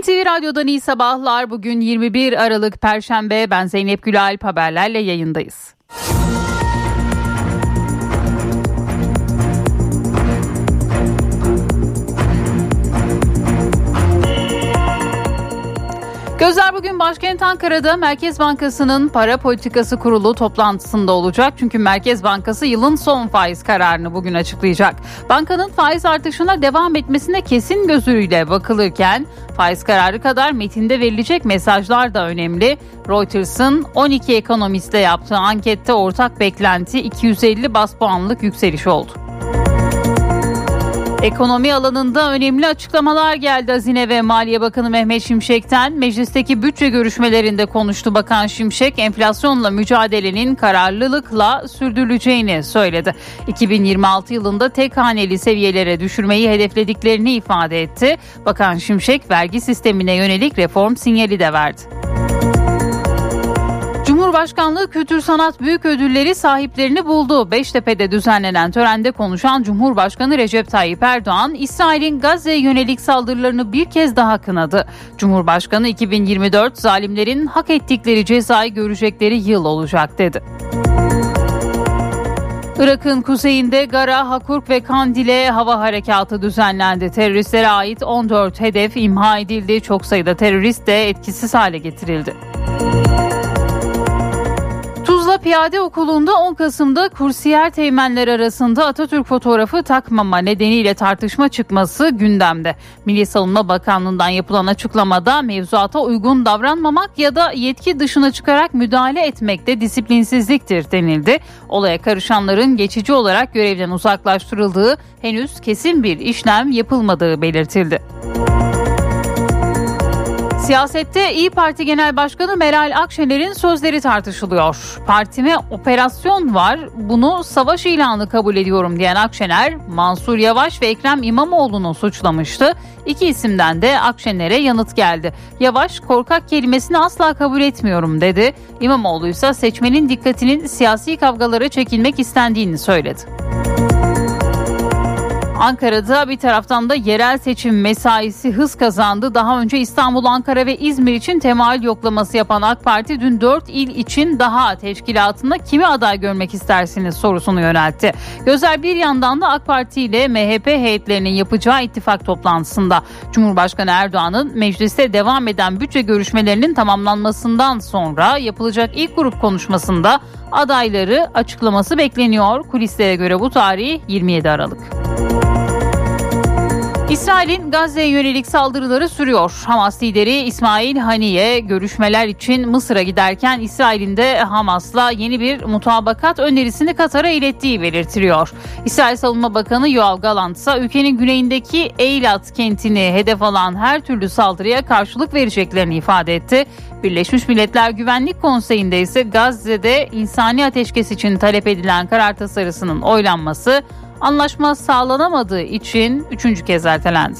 NTV Radyo'dan iyi sabahlar. Bugün 21 Aralık Perşembe. Ben Zeynep Gülalp haberlerle yayındayız. Gözler bugün başkent Ankara'da Merkez Bankası'nın para politikası kurulu toplantısında olacak. Çünkü Merkez Bankası yılın son faiz kararını bugün açıklayacak. Bankanın faiz artışına devam etmesine kesin gözüyle bakılırken faiz kararı kadar metinde verilecek mesajlar da önemli. Reuters'ın 12 ekonomistle yaptığı ankette ortak beklenti 250 bas puanlık yükseliş oldu. Ekonomi alanında önemli açıklamalar geldi Hazine ve Maliye Bakanı Mehmet Şimşek'ten. Meclisteki bütçe görüşmelerinde konuştu Bakan Şimşek, enflasyonla mücadelenin kararlılıkla sürdürüleceğini söyledi. 2026 yılında tek haneli seviyelere düşürmeyi hedeflediklerini ifade etti. Bakan Şimşek vergi sistemine yönelik reform sinyali de verdi. Cumhurbaşkanlığı Kültür Sanat Büyük Ödülleri sahiplerini buldu. Beştepe'de düzenlenen törende konuşan Cumhurbaşkanı Recep Tayyip Erdoğan, İsrail'in Gazze'ye yönelik saldırılarını bir kez daha kınadı. Cumhurbaşkanı 2024 zalimlerin hak ettikleri cezayı görecekleri yıl olacak dedi. Irak'ın kuzeyinde Gara, Hakurk ve Kandil'e hava harekatı düzenlendi. Teröristlere ait 14 hedef imha edildi. Çok sayıda terörist de etkisiz hale getirildi. Tuzla Piyade Okulu'nda 10 Kasım'da kursiyer teğmenler arasında Atatürk fotoğrafı takmama nedeniyle tartışma çıkması gündemde. Milli Savunma Bakanlığı'ndan yapılan açıklamada mevzuata uygun davranmamak ya da yetki dışına çıkarak müdahale etmek de disiplinsizliktir denildi. Olaya karışanların geçici olarak görevden uzaklaştırıldığı henüz kesin bir işlem yapılmadığı belirtildi. Siyasette İyi Parti Genel Başkanı Meral Akşener'in sözleri tartışılıyor. Partime operasyon var, bunu savaş ilanı kabul ediyorum diyen Akşener, Mansur Yavaş ve Ekrem İmamoğlu'nu suçlamıştı. İki isimden de Akşener'e yanıt geldi. Yavaş korkak kelimesini asla kabul etmiyorum dedi. İmamoğlu ise seçmenin dikkatinin siyasi kavgalara çekilmek istendiğini söyledi. Ankara'da bir taraftan da yerel seçim mesaisi hız kazandı. Daha önce İstanbul, Ankara ve İzmir için temayül yoklaması yapan AK Parti dün 4 il için daha teşkilatında kimi aday görmek istersiniz sorusunu yöneltti. Gözler bir yandan da AK Parti ile MHP heyetlerinin yapacağı ittifak toplantısında Cumhurbaşkanı Erdoğan'ın mecliste devam eden bütçe görüşmelerinin tamamlanmasından sonra yapılacak ilk grup konuşmasında adayları açıklaması bekleniyor. Kulislere göre bu tarih 27 Aralık. İsrail'in Gazze'ye yönelik saldırıları sürüyor. Hamas lideri İsmail Haniye görüşmeler için Mısır'a giderken İsrail'in de Hamas'la yeni bir mutabakat önerisini Katar'a ilettiği belirtiliyor. İsrail Savunma Bakanı Yoav Galant ise ülkenin güneyindeki Eilat kentini hedef alan her türlü saldırıya karşılık vereceklerini ifade etti. Birleşmiş Milletler Güvenlik Konseyi'nde ise Gazze'de insani ateşkes için talep edilen karar tasarısının oylanması anlaşma sağlanamadığı için üçüncü kez ertelendi.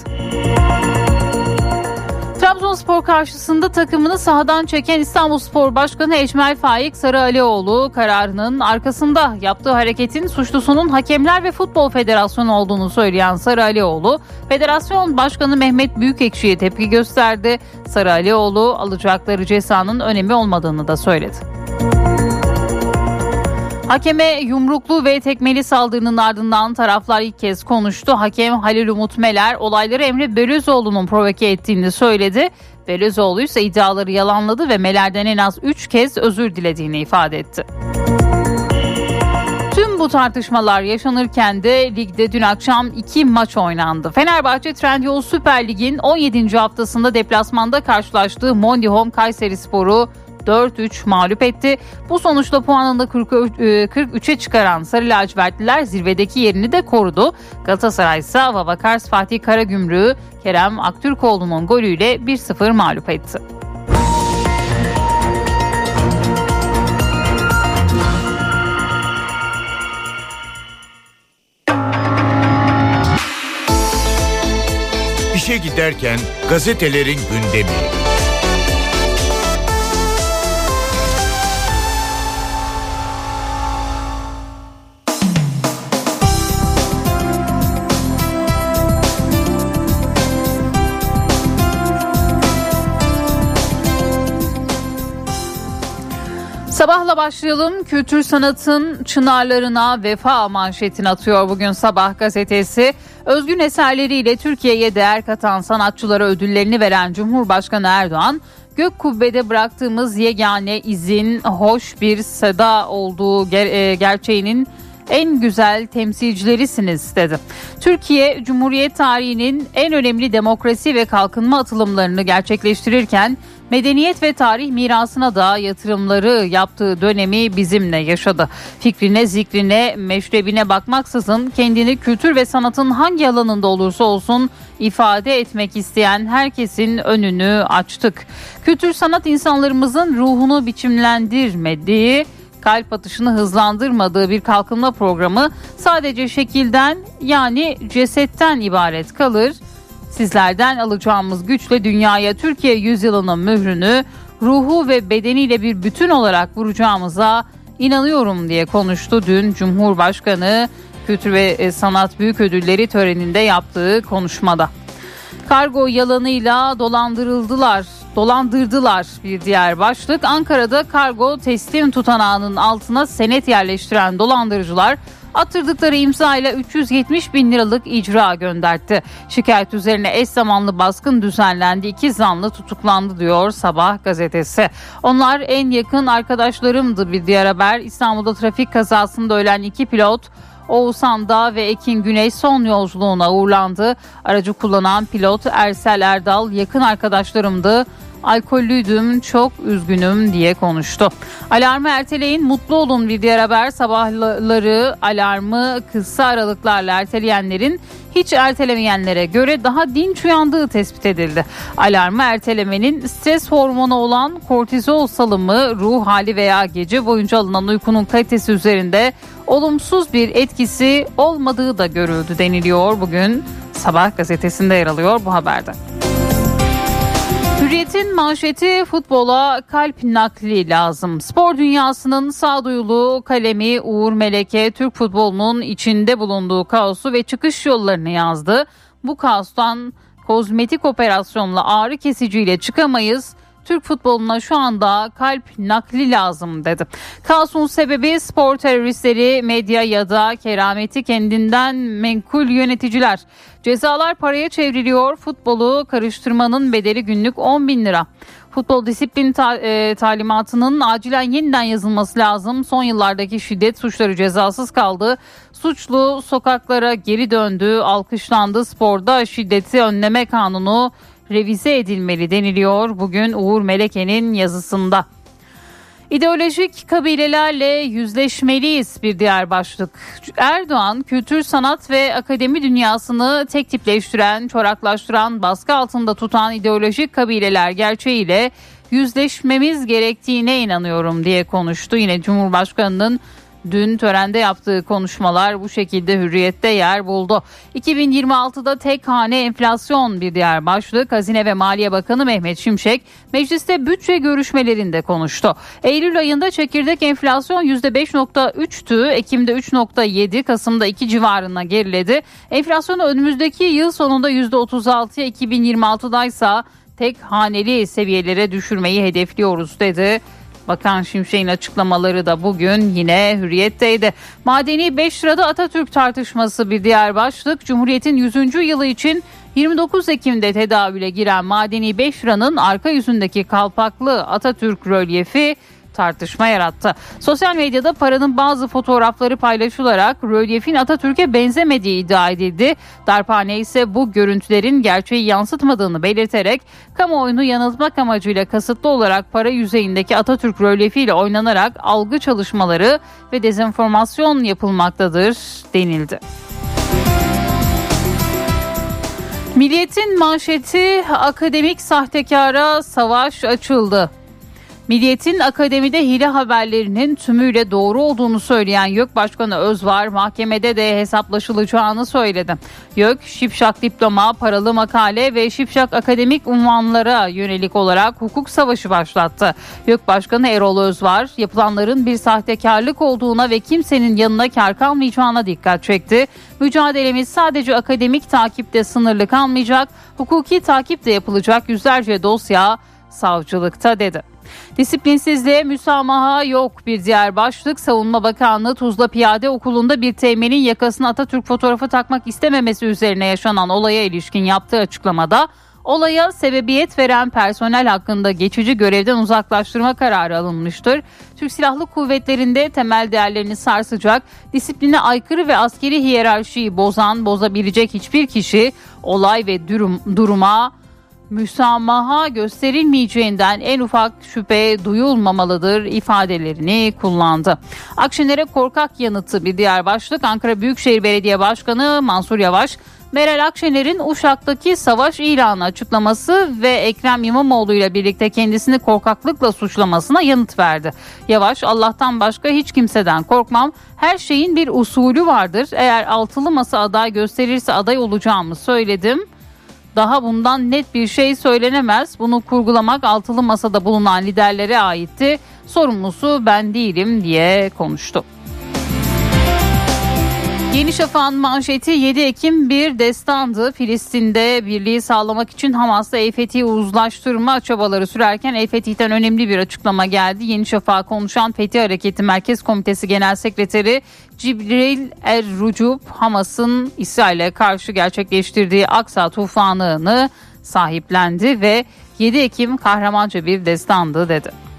Trabzonspor karşısında takımını sahadan çeken İstanbulspor Başkanı Ecmel Faik Sarıalioğlu kararının arkasında yaptığı hareketin suçlusunun Hakemler ve Futbol Federasyonu olduğunu söyleyen Sarıalioğlu, Federasyon Başkanı Mehmet Büyükekşi'ye tepki gösterdi. Sarıalioğlu alacakları cezanın önemi olmadığını da söyledi. Hakeme yumruklu ve tekmeli saldırının ardından taraflar ilk kez konuştu. Hakem Halil Umut Meler olayları Emre Belözoğlu'nun provoke ettiğini söyledi. Belözoğlu ise iddiaları yalanladı ve Meler'den en az 3 kez özür dilediğini ifade etti. Tüm bu tartışmalar yaşanırken de ligde dün akşam iki maç oynandı. Fenerbahçe Trendyol Süper Lig'in 17. haftasında deplasmanda karşılaştığı Mondi Home Kayseri Sporu 4-3 mağlup etti. Bu sonuçla puanını 43'e çıkaran Sarı Lacivertliler zirvedeki yerini de korudu. Galatasaray ise Vavakars Fatih Karagümrük'ü Kerem Aktürkoğlu'nun golüyle 1-0 mağlup etti. İşe giderken gazetelerin gündemi. Sabahla başlayalım. Kültür sanatın çınarlarına vefa manşetini atıyor bugün Sabah gazetesi. Özgün eserleriyle Türkiye'ye değer katan sanatçılara ödüllerini veren Cumhurbaşkanı Erdoğan, gök kubbede bıraktığımız yegane izin hoş bir seda olduğu ger- e, gerçeğinin en güzel temsilcilerisiniz dedi. Türkiye Cumhuriyet tarihinin en önemli demokrasi ve kalkınma atılımlarını gerçekleştirirken medeniyet ve tarih mirasına da yatırımları yaptığı dönemi bizimle yaşadı. Fikrine, zikrine, meşrebine bakmaksızın kendini kültür ve sanatın hangi alanında olursa olsun ifade etmek isteyen herkesin önünü açtık. Kültür sanat insanlarımızın ruhunu biçimlendirmediği kalp atışını hızlandırmadığı bir kalkınma programı sadece şekilden yani cesetten ibaret kalır. Sizlerden alacağımız güçle dünyaya Türkiye yüzyılının mührünü ruhu ve bedeniyle bir bütün olarak vuracağımıza inanıyorum diye konuştu dün Cumhurbaşkanı Kültür ve e, Sanat Büyük Ödülleri töreninde yaptığı konuşmada. Kargo yalanıyla dolandırıldılar dolandırdılar bir diğer başlık. Ankara'da kargo teslim tutanağının altına senet yerleştiren dolandırıcılar attırdıkları imza ile 370 bin liralık icra gönderdi. Şikayet üzerine eş zamanlı baskın düzenlendi. İki zanlı tutuklandı diyor Sabah gazetesi. Onlar en yakın arkadaşlarımdı bir diğer haber. İstanbul'da trafik kazasında ölen iki pilot Oğuzhan Dağ ve Ekin Güney son yolculuğuna uğurlandı. Aracı kullanan pilot Ersel Erdal yakın arkadaşlarımdı alkollüydüm çok üzgünüm diye konuştu. Alarmı erteleyin mutlu olun bir diğer haber sabahları alarmı kısa aralıklarla erteleyenlerin hiç ertelemeyenlere göre daha dinç uyandığı tespit edildi. Alarmı ertelemenin stres hormonu olan kortizol salımı ruh hali veya gece boyunca alınan uykunun kalitesi üzerinde olumsuz bir etkisi olmadığı da görüldü deniliyor bugün. Sabah gazetesinde yer alıyor bu haberde. Hürriyet'in manşeti futbola kalp nakli lazım. Spor dünyasının sağduyulu kalemi Uğur Meleke Türk futbolunun içinde bulunduğu kaosu ve çıkış yollarını yazdı. Bu kaostan kozmetik operasyonla ağrı kesiciyle çıkamayız. Türk futboluna şu anda kalp nakli lazım dedi. Kaosun sebebi spor teröristleri, medya ya da kerameti kendinden menkul yöneticiler. Cezalar paraya çevriliyor. Futbolu karıştırmanın bedeli günlük 10 bin lira. Futbol disiplin ta- e, talimatının acilen yeniden yazılması lazım. Son yıllardaki şiddet suçları cezasız kaldı. Suçlu sokaklara geri döndü, alkışlandı. Sporda şiddeti önleme kanunu revize edilmeli deniliyor bugün Uğur Meleke'nin yazısında. İdeolojik kabilelerle yüzleşmeliyiz bir diğer başlık. Erdoğan kültür, sanat ve akademi dünyasını tek tipleştiren, çoraklaştıran, baskı altında tutan ideolojik kabileler gerçeğiyle yüzleşmemiz gerektiğine inanıyorum diye konuştu. Yine Cumhurbaşkanı'nın Dün törende yaptığı konuşmalar bu şekilde hürriyette yer buldu. 2026'da tek hane enflasyon bir diğer başlık. Hazine ve Maliye Bakanı Mehmet Şimşek mecliste bütçe görüşmelerinde konuştu. Eylül ayında çekirdek enflasyon %5.3'tü. Ekim'de 3.7, Kasım'da 2 civarına geriledi. Enflasyonu önümüzdeki yıl sonunda %36'ya 2026'da ise tek haneli seviyelere düşürmeyi hedefliyoruz dedi. Bakan Şimşek'in açıklamaları da bugün yine hürriyetteydi. Madeni 5 lirada Atatürk tartışması bir diğer başlık. Cumhuriyet'in 100. yılı için 29 Ekim'de tedavüle giren madeni 5 liranın arka yüzündeki kalpaklı Atatürk rölyefi tartışma yarattı. Sosyal medyada paranın bazı fotoğrafları paylaşılarak rölyefin Atatürk'e benzemediği iddia edildi. Darphane ise bu görüntülerin gerçeği yansıtmadığını belirterek kamuoyunu yanıltmak amacıyla kasıtlı olarak para yüzeyindeki Atatürk rölyefiyle oynanarak algı çalışmaları ve dezenformasyon yapılmaktadır denildi. Milliyetin manşeti akademik sahtekara savaş açıldı. Milliyet'in akademide hile haberlerinin tümüyle doğru olduğunu söyleyen YÖK Başkanı Özvar mahkemede de hesaplaşılacağını söyledi. YÖK, şipşak diploma, paralı makale ve şipşak akademik unvanlara yönelik olarak hukuk savaşı başlattı. YÖK Başkanı Erol Özvar yapılanların bir sahtekarlık olduğuna ve kimsenin yanına kar kalmayacağına dikkat çekti. Mücadelemiz sadece akademik takipte sınırlı kalmayacak, hukuki takip de yapılacak yüzlerce dosya savcılıkta dedi. Disiplinsizliğe müsamaha yok bir diğer başlık. Savunma Bakanlığı Tuzla Piyade Okulu'nda bir teğmenin yakasına Atatürk fotoğrafı takmak istememesi üzerine yaşanan olaya ilişkin yaptığı açıklamada Olaya sebebiyet veren personel hakkında geçici görevden uzaklaştırma kararı alınmıştır. Türk Silahlı Kuvvetleri'nde temel değerlerini sarsacak, disipline aykırı ve askeri hiyerarşiyi bozan, bozabilecek hiçbir kişi olay ve durum, duruma müsamaha gösterilmeyeceğinden en ufak şüphe duyulmamalıdır ifadelerini kullandı. Akşener'e korkak yanıtı bir diğer başlık Ankara Büyükşehir Belediye Başkanı Mansur Yavaş Meral Akşener'in Uşak'taki savaş ilanı açıklaması ve Ekrem İmamoğlu ile birlikte kendisini korkaklıkla suçlamasına yanıt verdi. Yavaş Allah'tan başka hiç kimseden korkmam. Her şeyin bir usulü vardır. Eğer altılı masa aday gösterirse aday olacağımı söyledim. Daha bundan net bir şey söylenemez. Bunu kurgulamak altılı masada bulunan liderlere aitti. Sorumlusu ben değilim diye konuştu. Yeni Şafak'ın manşeti 7 Ekim bir destandı. Filistin'de birliği sağlamak için Hamas'la El Fethi'yi uzlaştırma çabaları sürerken El Fethi'den önemli bir açıklama geldi. Yeni Şafak konuşan Fethi Hareketi Merkez Komitesi Genel Sekreteri Cibril Er Rucub Hamas'ın İsrail'e karşı gerçekleştirdiği Aksa tufanını sahiplendi ve 7 Ekim kahramanca bir destandı dedi.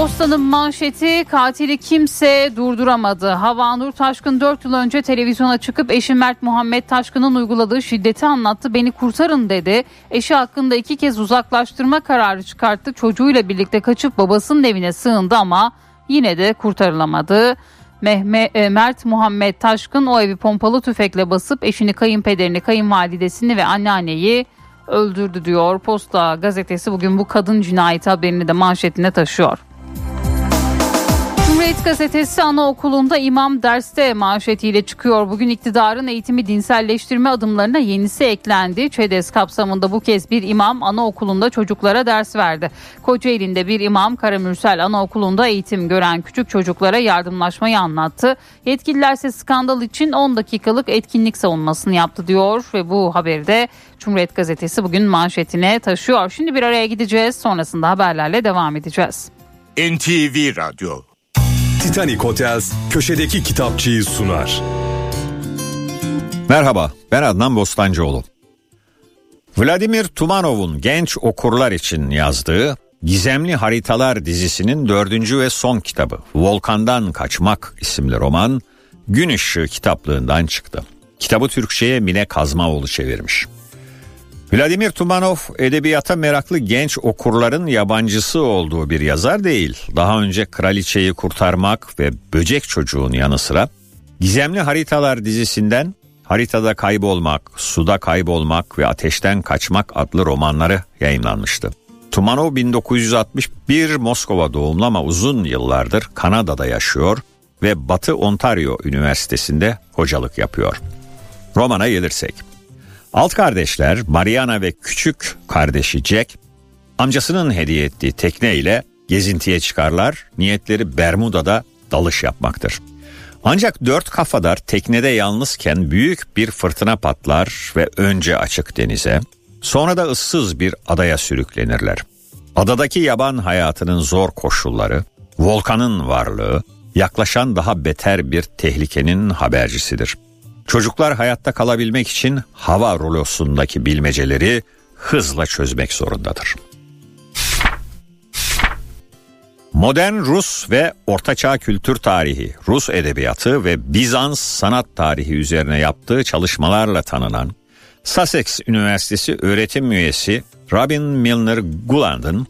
Postanın manşeti katili kimse durduramadı. Havanur Taşkın 4 yıl önce televizyona çıkıp eşi Mert Muhammed Taşkın'ın uyguladığı şiddeti anlattı. Beni kurtarın dedi. Eşi hakkında iki kez uzaklaştırma kararı çıkarttı. Çocuğuyla birlikte kaçıp babasının evine sığındı ama yine de kurtarılamadı. Mehmet, e, Mert Muhammed Taşkın o evi pompalı tüfekle basıp eşini, kayınpederini, kayınvalidesini ve anneanneyi öldürdü diyor. Posta gazetesi bugün bu kadın cinayeti haberini de manşetine taşıyor. Cumhuriyet Gazetesi anaokulunda imam derste manşetiyle çıkıyor. Bugün iktidarın eğitimi dinselleştirme adımlarına yenisi eklendi. ÇEDES kapsamında bu kez bir imam anaokulunda çocuklara ders verdi. Kocaeli'nde bir imam Karamürsel Anaokulu'nda eğitim gören küçük çocuklara yardımlaşmayı anlattı. Yetkililer ise skandal için 10 dakikalık etkinlik savunmasını yaptı diyor ve bu haberi de Cumhuriyet Gazetesi bugün manşetine taşıyor. Şimdi bir araya gideceğiz sonrasında haberlerle devam edeceğiz. NTV Radyo Titanic Hotels köşedeki kitapçıyı sunar. Merhaba, ben Adnan Bostancıoğlu. Vladimir Tumanov'un genç okurlar için yazdığı Gizemli Haritalar dizisinin dördüncü ve son kitabı Volkandan Kaçmak isimli roman Gün Işığı kitaplığından çıktı. Kitabı Türkçe'ye Mine Kazmaoğlu çevirmiş. Vladimir Tumanov edebiyata meraklı genç okurların yabancısı olduğu bir yazar değil. Daha önce Kraliçeyi Kurtarmak ve Böcek Çocuğun yanı sıra Gizemli Haritalar dizisinden Haritada Kaybolmak, Suda Kaybolmak ve Ateşten Kaçmak adlı romanları yayınlanmıştı. Tumanov 1961 Moskova doğumlu ama uzun yıllardır Kanada'da yaşıyor ve Batı Ontario Üniversitesi'nde hocalık yapıyor. Romana gelirsek. Alt kardeşler Mariana ve küçük kardeşi Jack amcasının hediye ettiği tekne ile gezintiye çıkarlar. Niyetleri Bermuda'da dalış yapmaktır. Ancak dört kafadar teknede yalnızken büyük bir fırtına patlar ve önce açık denize sonra da ıssız bir adaya sürüklenirler. Adadaki yaban hayatının zor koşulları, volkanın varlığı yaklaşan daha beter bir tehlikenin habercisidir. Çocuklar hayatta kalabilmek için hava rulosundaki bilmeceleri hızla çözmek zorundadır. Modern Rus ve Ortaçağ kültür tarihi, Rus edebiyatı ve Bizans sanat tarihi üzerine yaptığı çalışmalarla tanınan Sussex Üniversitesi öğretim üyesi Robin Milner Guland'ın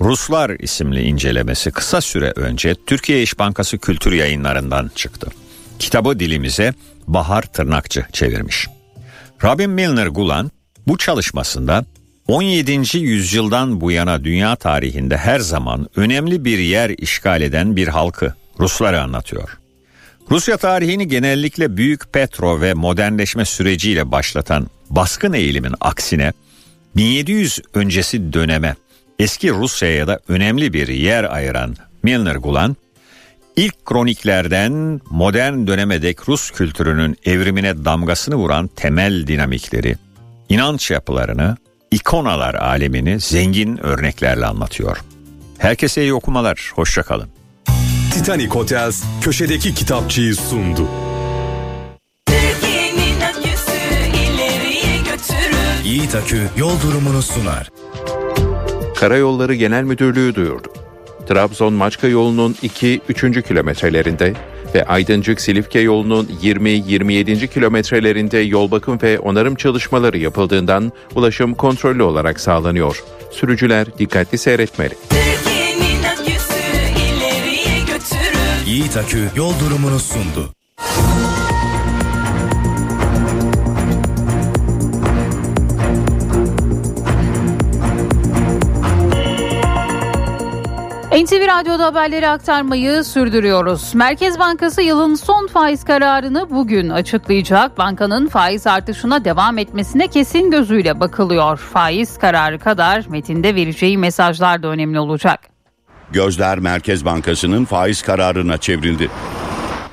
Ruslar isimli incelemesi kısa süre önce Türkiye İş Bankası Kültür Yayınlarından çıktı. Kitabı dilimize Bahar Tırnakçı çevirmiş. Robin Milner Gulan bu çalışmasında 17. yüzyıldan bu yana dünya tarihinde her zaman önemli bir yer işgal eden bir halkı Rusları anlatıyor. Rusya tarihini genellikle büyük petro ve modernleşme süreciyle başlatan baskın eğilimin aksine 1700 öncesi döneme eski Rusya'ya da önemli bir yer ayıran Milner Gulan İlk kroniklerden modern döneme dek Rus kültürünün evrimine damgasını vuran temel dinamikleri, inanç yapılarını, ikonalar alemini zengin örneklerle anlatıyor. Herkese iyi okumalar, hoşçakalın. Titanic Hotels köşedeki kitapçıyı sundu. Yiğit Akü yol durumunu sunar. Karayolları Genel Müdürlüğü duyurdu. Trabzon Maçka yolunun 2-3. kilometrelerinde ve Aydıncık Silifke yolunun 20-27. kilometrelerinde yol bakım ve onarım çalışmaları yapıldığından ulaşım kontrollü olarak sağlanıyor. Sürücüler dikkatli seyretmeli. Yiğit Akü yol durumunu sundu. NTV Radyo'da haberleri aktarmayı sürdürüyoruz. Merkez Bankası yılın son faiz kararını bugün açıklayacak. Bankanın faiz artışına devam etmesine kesin gözüyle bakılıyor. Faiz kararı kadar metinde vereceği mesajlar da önemli olacak. Gözler Merkez Bankası'nın faiz kararına çevrildi.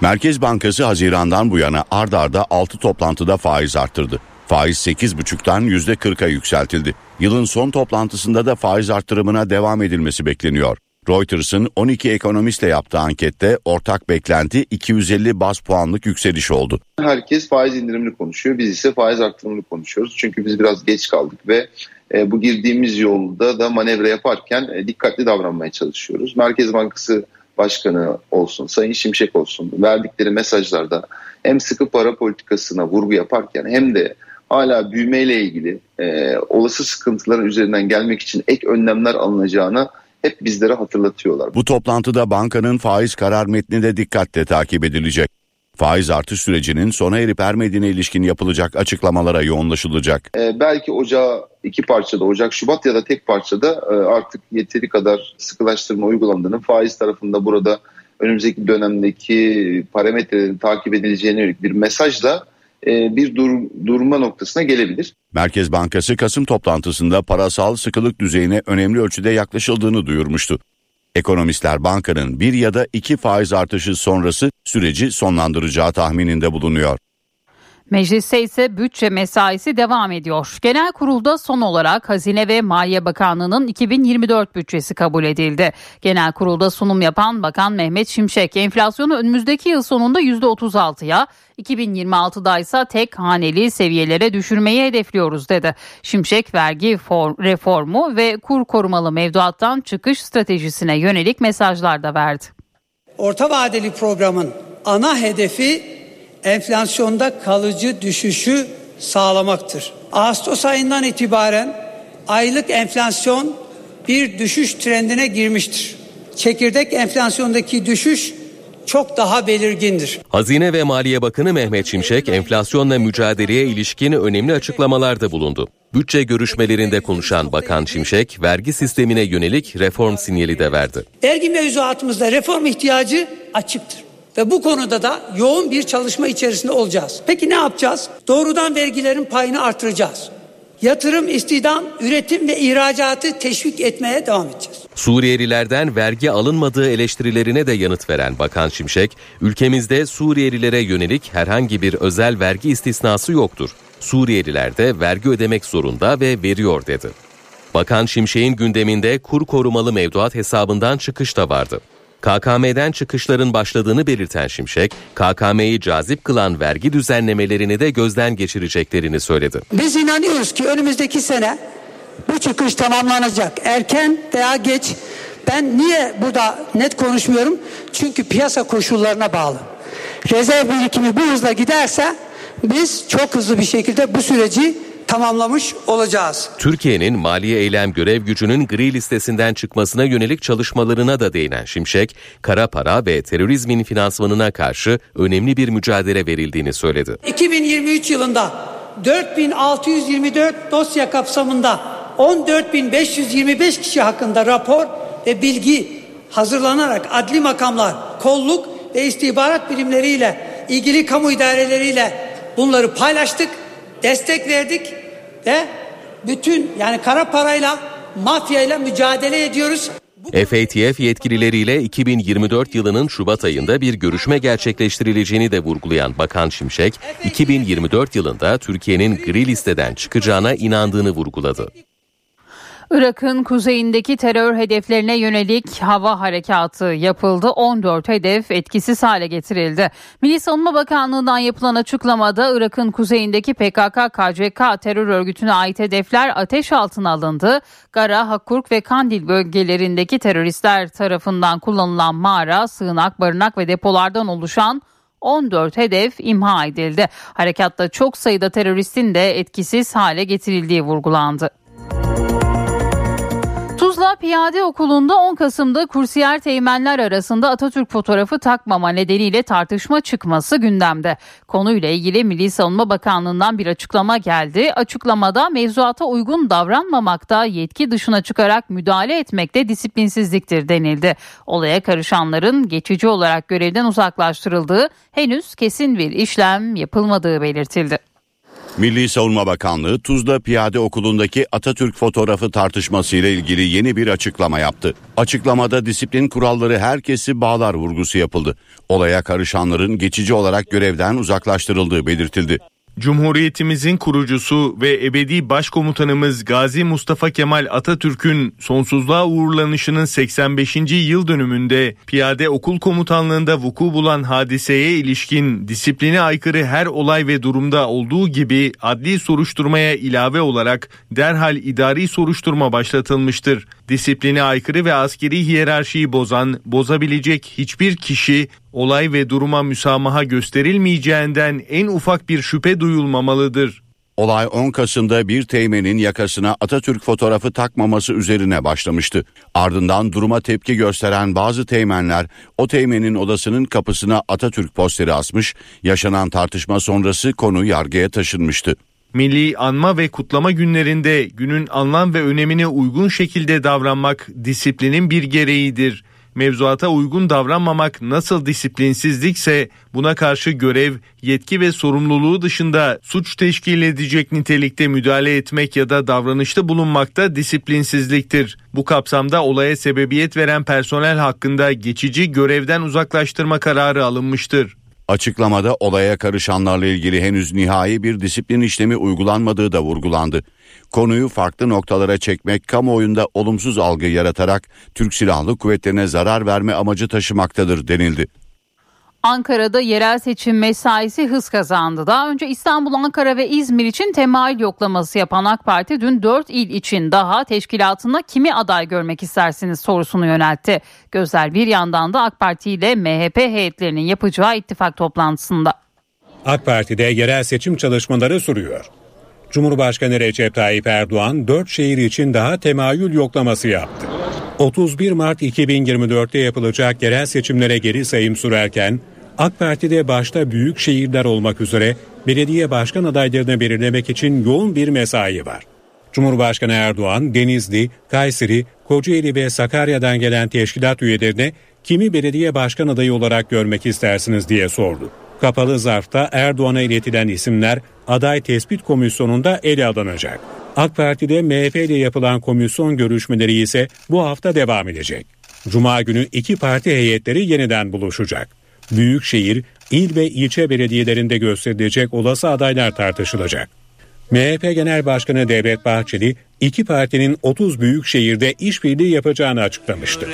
Merkez Bankası Haziran'dan bu yana ard arda 6 toplantıda faiz arttırdı. Faiz 8,5'tan %40'a yükseltildi. Yılın son toplantısında da faiz arttırımına devam edilmesi bekleniyor. Reuters'ın 12 ekonomistle yaptığı ankette ortak beklenti 250 bas puanlık yükseliş oldu. Herkes faiz indirimini konuşuyor. Biz ise faiz arttırımını konuşuyoruz. Çünkü biz biraz geç kaldık ve e, bu girdiğimiz yolda da manevra yaparken e, dikkatli davranmaya çalışıyoruz. Merkez Bankası Başkanı olsun, Sayın Şimşek olsun verdikleri mesajlarda hem sıkı para politikasına vurgu yaparken hem de hala büyümeyle ilgili e, olası sıkıntıların üzerinden gelmek için ek önlemler alınacağına hep bizlere hatırlatıyorlar. Bu toplantıda bankanın faiz karar metni de dikkatle takip edilecek. Faiz artış sürecinin sona erip ermediğine ilişkin yapılacak açıklamalara yoğunlaşılacak. Ee, belki ocağı iki parçada, Ocak, Şubat ya da tek parçada e, artık yeteri kadar sıkılaştırma uygulandığını, faiz tarafında burada önümüzdeki dönemdeki parametrelerin takip edileceğine yönelik bir mesajla bir dur, durma noktasına gelebilir. Merkez Bankası Kasım toplantısında parasal sıkılık düzeyine önemli ölçüde yaklaşıldığını duyurmuştu. Ekonomistler bankanın bir ya da iki faiz artışı sonrası süreci sonlandıracağı tahmininde bulunuyor. Mecliste ise bütçe mesaisi devam ediyor. Genel kurulda son olarak Hazine ve Maliye Bakanlığı'nın 2024 bütçesi kabul edildi. Genel kurulda sunum yapan Bakan Mehmet Şimşek enflasyonu önümüzdeki yıl sonunda %36'ya, 2026'da ise tek haneli seviyelere düşürmeyi hedefliyoruz dedi. Şimşek vergi reformu ve kur korumalı mevduattan çıkış stratejisine yönelik mesajlar da verdi. Orta vadeli programın ana hedefi enflasyonda kalıcı düşüşü sağlamaktır. Ağustos ayından itibaren aylık enflasyon bir düşüş trendine girmiştir. Çekirdek enflasyondaki düşüş çok daha belirgindir. Hazine ve Maliye Bakanı Mehmet Şimşek enflasyonla mücadeleye ilişkin önemli açıklamalarda bulundu. Bütçe görüşmelerinde konuşan Bakan Şimşek vergi sistemine yönelik reform sinyali de verdi. Vergi mevzuatımızda reform ihtiyacı açıktır. Ve bu konuda da yoğun bir çalışma içerisinde olacağız. Peki ne yapacağız? Doğrudan vergilerin payını artıracağız. Yatırım, istihdam, üretim ve ihracatı teşvik etmeye devam edeceğiz. Suriyelilerden vergi alınmadığı eleştirilerine de yanıt veren Bakan Şimşek, ülkemizde Suriyelilere yönelik herhangi bir özel vergi istisnası yoktur. Suriyeliler de vergi ödemek zorunda ve veriyor dedi. Bakan Şimşek'in gündeminde kur korumalı mevduat hesabından çıkış da vardı. KKM'den çıkışların başladığını belirten Şimşek, KKM'yi cazip kılan vergi düzenlemelerini de gözden geçireceklerini söyledi. Biz inanıyoruz ki önümüzdeki sene bu çıkış tamamlanacak. Erken veya geç. Ben niye burada net konuşmuyorum? Çünkü piyasa koşullarına bağlı. Rezerv birikimi bu hızla giderse biz çok hızlı bir şekilde bu süreci tamamlamış olacağız. Türkiye'nin maliye eylem görev gücünün gri listesinden çıkmasına yönelik çalışmalarına da değinen Şimşek, kara para ve terörizmin finansmanına karşı önemli bir mücadele verildiğini söyledi. 2023 yılında 4624 dosya kapsamında 14525 kişi hakkında rapor ve bilgi hazırlanarak adli makamlar, kolluk ve istihbarat birimleriyle ilgili kamu idareleriyle bunları paylaştık destek verdik ve bütün yani kara parayla mafyayla mücadele ediyoruz. FATF yetkilileriyle 2024 yılının Şubat ayında bir görüşme gerçekleştirileceğini de vurgulayan Bakan Şimşek, 2024 yılında Türkiye'nin gri listeden çıkacağına inandığını vurguladı. Irak'ın kuzeyindeki terör hedeflerine yönelik hava harekatı yapıldı. 14 hedef etkisiz hale getirildi. Milli Savunma Bakanlığı'ndan yapılan açıklamada Irak'ın kuzeyindeki PKK-KCK terör örgütüne ait hedefler ateş altına alındı. Gara, Hakurk ve Kandil bölgelerindeki teröristler tarafından kullanılan mağara, sığınak, barınak ve depolardan oluşan 14 hedef imha edildi. Harekatta çok sayıda teröristin de etkisiz hale getirildiği vurgulandı. Piyade Okulu'nda 10 Kasım'da kursiyer teğmenler arasında Atatürk fotoğrafı takmama nedeniyle tartışma çıkması gündemde. Konuyla ilgili Milli Savunma Bakanlığı'ndan bir açıklama geldi. Açıklamada mevzuata uygun davranmamakta, yetki dışına çıkarak müdahale etmekte disiplinsizliktir denildi. Olaya karışanların geçici olarak görevden uzaklaştırıldığı, henüz kesin bir işlem yapılmadığı belirtildi. Milli Savunma Bakanlığı Tuzla Piyade Okulu'ndaki Atatürk fotoğrafı tartışmasıyla ilgili yeni bir açıklama yaptı. Açıklamada disiplin kuralları herkesi bağlar vurgusu yapıldı. Olaya karışanların geçici olarak görevden uzaklaştırıldığı belirtildi. Cumhuriyetimizin kurucusu ve ebedi başkomutanımız Gazi Mustafa Kemal Atatürk'ün sonsuzluğa uğurlanışının 85. yıl dönümünde Piyade Okul Komutanlığında vuku bulan hadiseye ilişkin disipline aykırı her olay ve durumda olduğu gibi adli soruşturmaya ilave olarak derhal idari soruşturma başlatılmıştır. Disipline aykırı ve askeri hiyerarşiyi bozan, bozabilecek hiçbir kişi olay ve duruma müsamaha gösterilmeyeceğinden en ufak bir şüphe duyulmamalıdır. Olay 10 Kasım'da bir teğmenin yakasına Atatürk fotoğrafı takmaması üzerine başlamıştı. Ardından duruma tepki gösteren bazı teğmenler o teğmenin odasının kapısına Atatürk posteri asmış, yaşanan tartışma sonrası konu yargıya taşınmıştı. Milli anma ve kutlama günlerinde günün anlam ve önemine uygun şekilde davranmak disiplinin bir gereğidir. Mevzuata uygun davranmamak nasıl disiplinsizlikse buna karşı görev, yetki ve sorumluluğu dışında suç teşkil edecek nitelikte müdahale etmek ya da davranışta bulunmak da disiplinsizliktir. Bu kapsamda olaya sebebiyet veren personel hakkında geçici görevden uzaklaştırma kararı alınmıştır. Açıklamada olaya karışanlarla ilgili henüz nihai bir disiplin işlemi uygulanmadığı da vurgulandı. Konuyu farklı noktalara çekmek kamuoyunda olumsuz algı yaratarak Türk Silahlı Kuvvetlerine zarar verme amacı taşımaktadır denildi. Ankara'da yerel seçim mesaisi hız kazandı. Daha önce İstanbul, Ankara ve İzmir için temayül yoklaması yapan AK Parti dün 4 il için daha teşkilatına kimi aday görmek istersiniz sorusunu yöneltti. Gözler bir yandan da AK Parti ile MHP heyetlerinin yapacağı ittifak toplantısında. AK Parti'de yerel seçim çalışmaları sürüyor. Cumhurbaşkanı Recep Tayyip Erdoğan 4 şehir için daha temayül yoklaması yaptı. 31 Mart 2024'te yapılacak yerel seçimlere geri sayım sürerken AK Parti'de başta büyük şehirler olmak üzere belediye başkan adaylarını belirlemek için yoğun bir mesai var. Cumhurbaşkanı Erdoğan, Denizli, Kayseri, Kocaeli ve Sakarya'dan gelen teşkilat üyelerine kimi belediye başkan adayı olarak görmek istersiniz diye sordu. Kapalı zarfta Erdoğan'a iletilen isimler aday tespit komisyonunda ele alınacak. AK Parti'de MHP ile yapılan komisyon görüşmeleri ise bu hafta devam edecek. Cuma günü iki parti heyetleri yeniden buluşacak. Büyükşehir, il ve ilçe belediyelerinde gösterilecek olası adaylar tartışılacak. MHP Genel Başkanı Devlet Bahçeli, iki partinin 30 büyük şehirde işbirliği yapacağını açıklamıştı.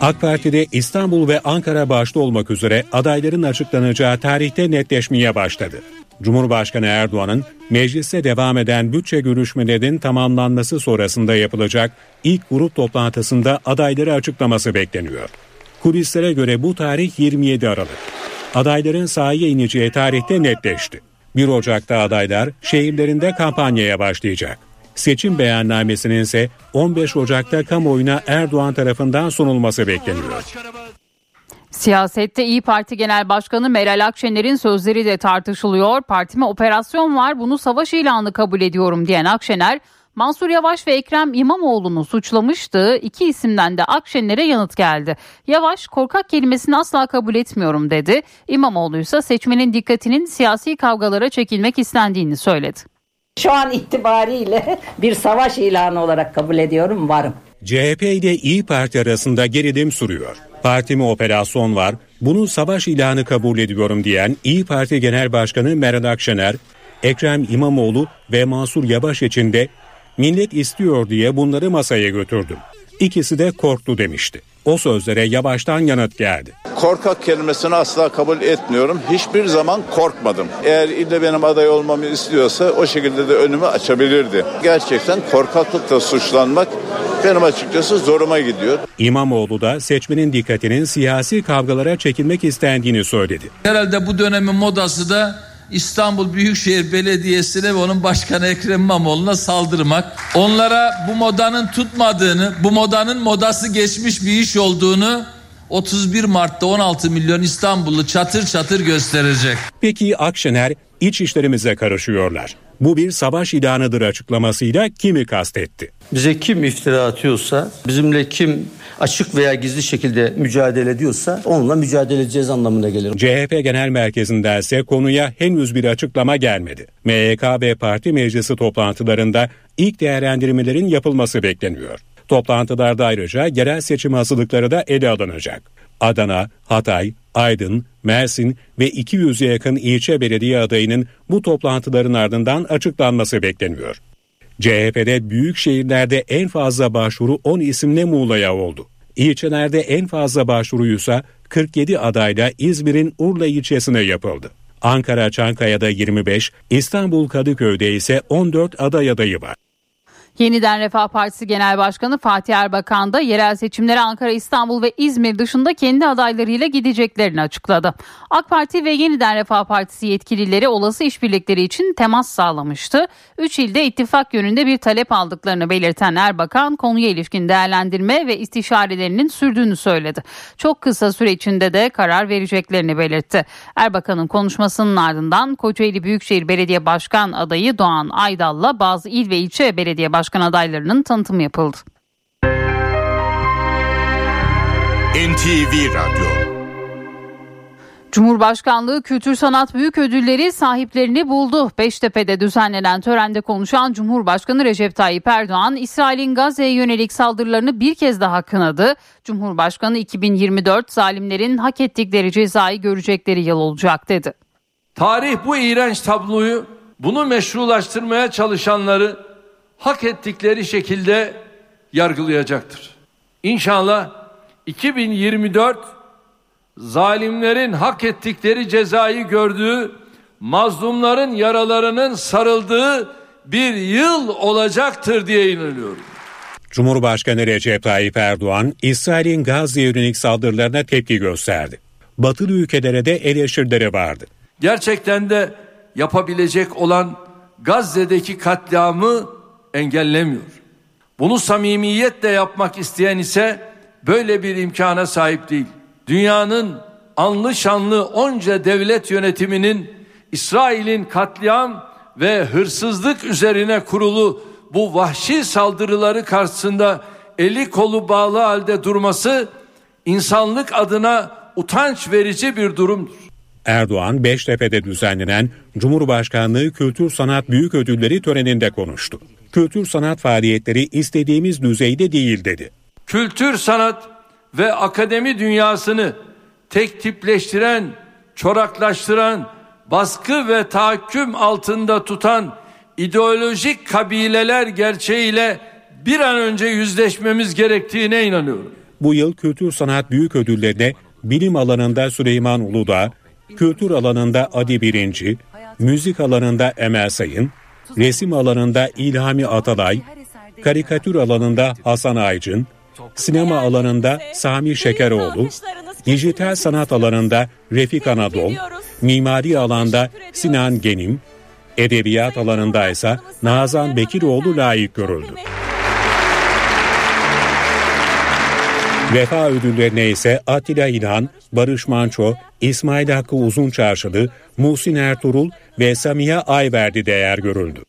AK Parti'de İstanbul ve Ankara başta olmak üzere adayların açıklanacağı tarihte netleşmeye başladı. Cumhurbaşkanı Erdoğan'ın mecliste devam eden bütçe görüşmelerinin tamamlanması sonrasında yapılacak ilk grup toplantısında adayları açıklaması bekleniyor. Kulislere göre bu tarih 27 Aralık. Adayların sahaya ineceği tarihte netleşti. 1 Ocak'ta adaylar şehirlerinde kampanyaya başlayacak. Seçim beyannamesinin ise 15 Ocak'ta kamuoyuna Erdoğan tarafından sunulması bekleniyor. Siyasette İyi Parti Genel Başkanı Meral Akşener'in sözleri de tartışılıyor. Partime operasyon var bunu savaş ilanı kabul ediyorum diyen Akşener, Mansur Yavaş ve Ekrem İmamoğlu'nu suçlamıştı. İki isimden de Akşener'e yanıt geldi. Yavaş korkak kelimesini asla kabul etmiyorum dedi. İmamoğlu ise seçmenin dikkatinin siyasi kavgalara çekilmek istendiğini söyledi. Şu an itibariyle bir savaş ilanı olarak kabul ediyorum varım. CHP ile İyi Parti arasında gerilim sürüyor. Partime operasyon var, bunu savaş ilanı kabul ediyorum diyen İyi Parti Genel Başkanı Meral Akşener, Ekrem İmamoğlu ve Mansur Yavaş için de millet istiyor diye bunları masaya götürdüm. İkisi de korktu demişti. O sözlere Yavaş'tan yanıt geldi. Korkak kelimesini asla kabul etmiyorum. Hiçbir zaman korkmadım. Eğer ille benim aday olmamı istiyorsa o şekilde de önümü açabilirdi. Gerçekten korkaklıkla suçlanmak benim açıkçası zoruma gidiyor. İmamoğlu da seçmenin dikkatinin siyasi kavgalara çekilmek istendiğini söyledi. Herhalde bu dönemin modası da İstanbul Büyükşehir Belediyesi'ne ve onun başkanı Ekrem İmamoğlu'na saldırmak. Onlara bu modanın tutmadığını, bu modanın modası geçmiş bir iş olduğunu 31 Mart'ta 16 milyon İstanbullu çatır çatır gösterecek. Peki Akşener iç işlerimize karışıyorlar. Bu bir savaş ilanıdır açıklamasıyla kimi kastetti? Bize kim iftira atıyorsa, bizimle kim açık veya gizli şekilde mücadele ediyorsa onunla mücadele edeceğiz anlamına gelir. CHP Genel Merkezi'nde ise konuya henüz bir açıklama gelmedi. MYK ve parti meclisi toplantılarında ilk değerlendirmelerin yapılması bekleniyor. Toplantılarda ayrıca yerel seçim hazırlıkları da ele alınacak. Adana, Hatay, Aydın, Mersin ve 200'e yakın ilçe belediye adayının bu toplantıların ardından açıklanması bekleniyor. CHP'de büyük şehirlerde en fazla başvuru 10 isimle Muğla'ya oldu. İlçelerde en fazla başvuruysa 47 adayla İzmir'in Urla ilçesine yapıldı. Ankara Çankaya'da 25, İstanbul Kadıköy'de ise 14 aday adayı var. Yeniden Refah Partisi Genel Başkanı Fatih Erbakan da yerel seçimlere Ankara, İstanbul ve İzmir dışında kendi adaylarıyla gideceklerini açıkladı. AK Parti ve Yeniden Refah Partisi yetkilileri olası işbirlikleri için temas sağlamıştı. Üç ilde ittifak yönünde bir talep aldıklarını belirten Erbakan konuya ilişkin değerlendirme ve istişarelerinin sürdüğünü söyledi. Çok kısa süre içinde de karar vereceklerini belirtti. Erbakan'ın konuşmasının ardından Kocaeli Büyükşehir Belediye Başkan adayı Doğan Aydal'la bazı il ve ilçe belediye başkan adaylarının tanıtımı yapıldı. NTV Radyo Cumhurbaşkanlığı Kültür Sanat Büyük Ödülleri sahiplerini buldu. Beştepe'de düzenlenen törende konuşan Cumhurbaşkanı Recep Tayyip Erdoğan, İsrail'in Gazze'ye yönelik saldırılarını bir kez daha kınadı. Cumhurbaşkanı 2024 zalimlerin hak ettikleri cezayı görecekleri yıl olacak dedi. Tarih bu iğrenç tabloyu, bunu meşrulaştırmaya çalışanları hak ettikleri şekilde yargılayacaktır. İnşallah 2024 zalimlerin hak ettikleri cezayı gördüğü, mazlumların yaralarının sarıldığı bir yıl olacaktır diye inanıyorum. Cumhurbaşkanı Recep Tayyip Erdoğan, İsrail'in Gazze yönelik saldırılarına tepki gösterdi. Batılı ülkelere de eleştirileri vardı. Gerçekten de yapabilecek olan Gazze'deki katliamı engellemiyor. Bunu samimiyetle yapmak isteyen ise böyle bir imkana sahip değil. Dünyanın anlı şanlı onca devlet yönetiminin İsrail'in katliam ve hırsızlık üzerine kurulu bu vahşi saldırıları karşısında eli kolu bağlı halde durması insanlık adına utanç verici bir durumdur. Erdoğan Beştepe'de düzenlenen Cumhurbaşkanlığı Kültür Sanat Büyük Ödülleri töreninde konuştu kültür sanat faaliyetleri istediğimiz düzeyde değil dedi. Kültür sanat ve akademi dünyasını tek tipleştiren, çoraklaştıran, baskı ve tahakküm altında tutan ideolojik kabileler gerçeğiyle bir an önce yüzleşmemiz gerektiğine inanıyorum. Bu yıl Kültür Sanat Büyük Ödülleri'ne bilim alanında Süleyman Uludağ, kültür alanında Adi Birinci, müzik alanında Emel Sayın, resim alanında İlhami Atalay, karikatür alanında Hasan Aycın, sinema alanında Sami Şekeroğlu, dijital sanat alanında Refik Anadol, mimari alanda Sinan Genim, edebiyat alanında ise Nazan Bekiroğlu layık görüldü. Vefa ödüllerine ise Atilla İlhan, Barış Manço, İsmail Hakkı Uzunçarşılı, Muhsin Ertuğrul ve Samiha Ayverdi değer görüldü.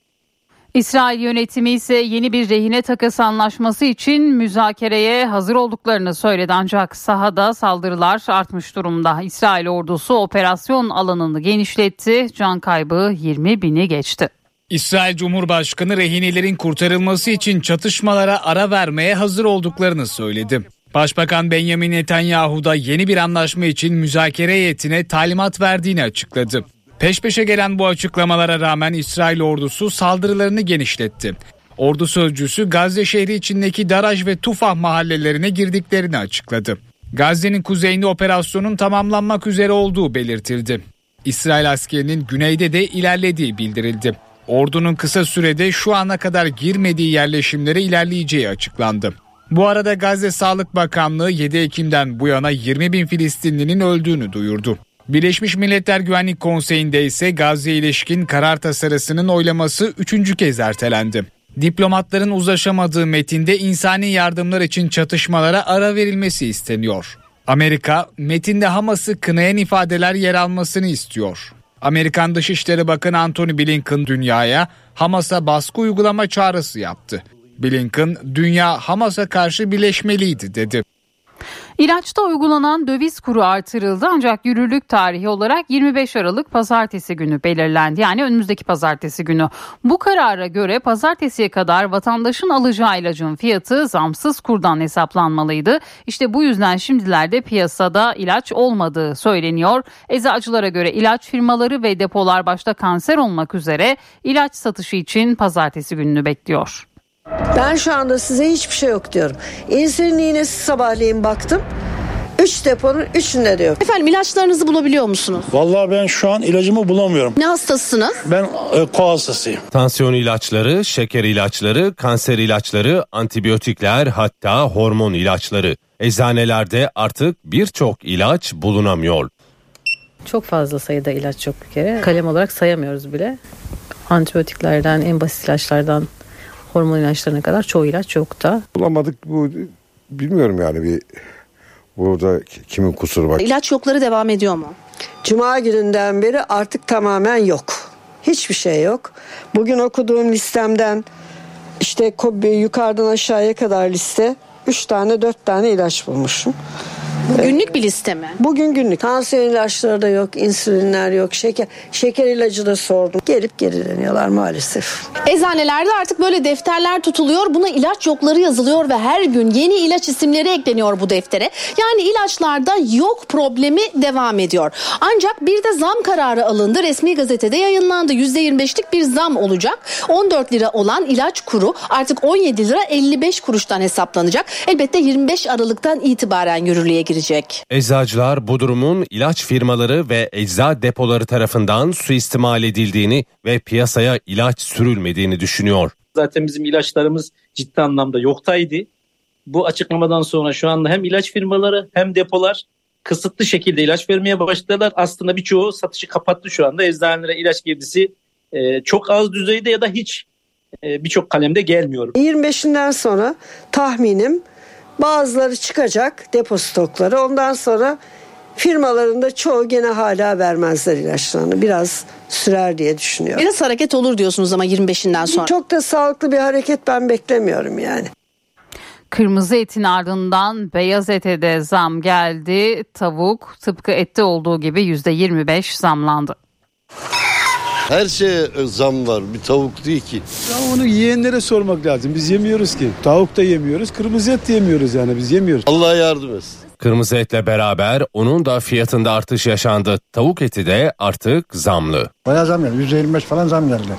İsrail yönetimi ise yeni bir rehine takas anlaşması için müzakereye hazır olduklarını söyledi ancak sahada saldırılar artmış durumda. İsrail ordusu operasyon alanını genişletti, can kaybı 20 bini geçti. İsrail Cumhurbaşkanı rehinelerin kurtarılması için çatışmalara ara vermeye hazır olduklarını söyledi. Başbakan Benjamin Netanyahu da yeni bir anlaşma için müzakere heyetine talimat verdiğini açıkladı. Peş peşe gelen bu açıklamalara rağmen İsrail ordusu saldırılarını genişletti. Ordu sözcüsü Gazze şehri içindeki Daraj ve Tufah mahallelerine girdiklerini açıkladı. Gazze'nin kuzeyinde operasyonun tamamlanmak üzere olduğu belirtildi. İsrail askerinin güneyde de ilerlediği bildirildi. Ordunun kısa sürede şu ana kadar girmediği yerleşimlere ilerleyeceği açıklandı. Bu arada Gazze Sağlık Bakanlığı 7 Ekim'den bu yana 20 bin Filistinlinin öldüğünü duyurdu. Birleşmiş Milletler Güvenlik Konseyi'nde ise Gazze ilişkin karar tasarısının oylaması üçüncü kez ertelendi. Diplomatların uzlaşamadığı metinde insani yardımlar için çatışmalara ara verilmesi isteniyor. Amerika, metinde Hamas'ı kınayan ifadeler yer almasını istiyor. Amerikan Dışişleri Bakanı Antony Blinken dünyaya Hamas'a baskı uygulama çağrısı yaptı. Blinken, dünya Hamas'a karşı birleşmeliydi dedi. İlaçta uygulanan döviz kuru artırıldı ancak yürürlük tarihi olarak 25 Aralık pazartesi günü belirlendi. Yani önümüzdeki pazartesi günü. Bu karara göre pazartesiye kadar vatandaşın alacağı ilacın fiyatı zamsız kurdan hesaplanmalıydı. İşte bu yüzden şimdilerde piyasada ilaç olmadığı söyleniyor. Eczacılara göre ilaç firmaları ve depolar başta kanser olmak üzere ilaç satışı için pazartesi gününü bekliyor. Ben şu anda size hiçbir şey yok diyorum. İnsülin iğnesi sabahleyin baktım. 3 deponun 3'ünde de yok. Efendim ilaçlarınızı bulabiliyor musunuz? Vallahi ben şu an ilacımı bulamıyorum. Ne hastasısınız? Ben e, ko hastasıyım. Tansiyon ilaçları, şeker ilaçları, kanser ilaçları, antibiyotikler hatta hormon ilaçları. Eczanelerde artık birçok ilaç bulunamıyor. Çok fazla sayıda ilaç yok bir kere. Kalem olarak sayamıyoruz bile. Antibiyotiklerden, en basit ilaçlardan hormon ilaçlarına kadar çoğu ilaç yok da. Bulamadık bu bilmiyorum yani bir burada kimin kusuru var. İlaç yokları devam ediyor mu? Cuma gününden beri artık tamamen yok. Hiçbir şey yok. Bugün okuduğum listemden işte yukarıdan aşağıya kadar liste 3 tane 4 tane ilaç bulmuşum. Günlük bir liste mi? Bugün günlük. Tansiyon ilaçları da yok, insülinler yok, şeker şeker ilacı da sordum. Gelip geri dönüyorlar maalesef. Eczanelerde artık böyle defterler tutuluyor. Buna ilaç yokları yazılıyor ve her gün yeni ilaç isimleri ekleniyor bu deftere. Yani ilaçlarda yok problemi devam ediyor. Ancak bir de zam kararı alındı. Resmi gazetede yayınlandı. %25'lik bir zam olacak. 14 lira olan ilaç kuru artık 17 lira 55 kuruştan hesaplanacak. Elbette 25 Aralık'tan itibaren yürürlüğe girecek. Eczacılar bu durumun ilaç firmaları ve ecza depoları tarafından suistimal edildiğini ve piyasaya ilaç sürülmediğini düşünüyor. Zaten bizim ilaçlarımız ciddi anlamda yoktaydı. Bu açıklamadan sonra şu anda hem ilaç firmaları hem depolar kısıtlı şekilde ilaç vermeye başladılar. Aslında birçoğu satışı kapattı şu anda. Eczanelere ilaç girdisi e, çok az düzeyde ya da hiç e, birçok kalemde gelmiyor. 25'inden sonra tahminim bazıları çıkacak depo stokları. Ondan sonra firmaların da çoğu gene hala vermezler ilaçlarını. Biraz sürer diye düşünüyorum. Biraz hareket olur diyorsunuz ama 25'inden sonra. Çok da sağlıklı bir hareket ben beklemiyorum yani. Kırmızı etin ardından beyaz ete de zam geldi. Tavuk tıpkı ette olduğu gibi %25 zamlandı. Her şeye zam var. Bir tavuk değil ki. Ya onu yiyenlere sormak lazım. Biz yemiyoruz ki. Tavuk da yemiyoruz, kırmızı et de yemiyoruz yani biz yemiyoruz. Allah yardım etsin. Kırmızı etle beraber onun da fiyatında artış yaşandı. Tavuk eti de artık zamlı. Bayağı zam geldi. %25 falan zam geldi.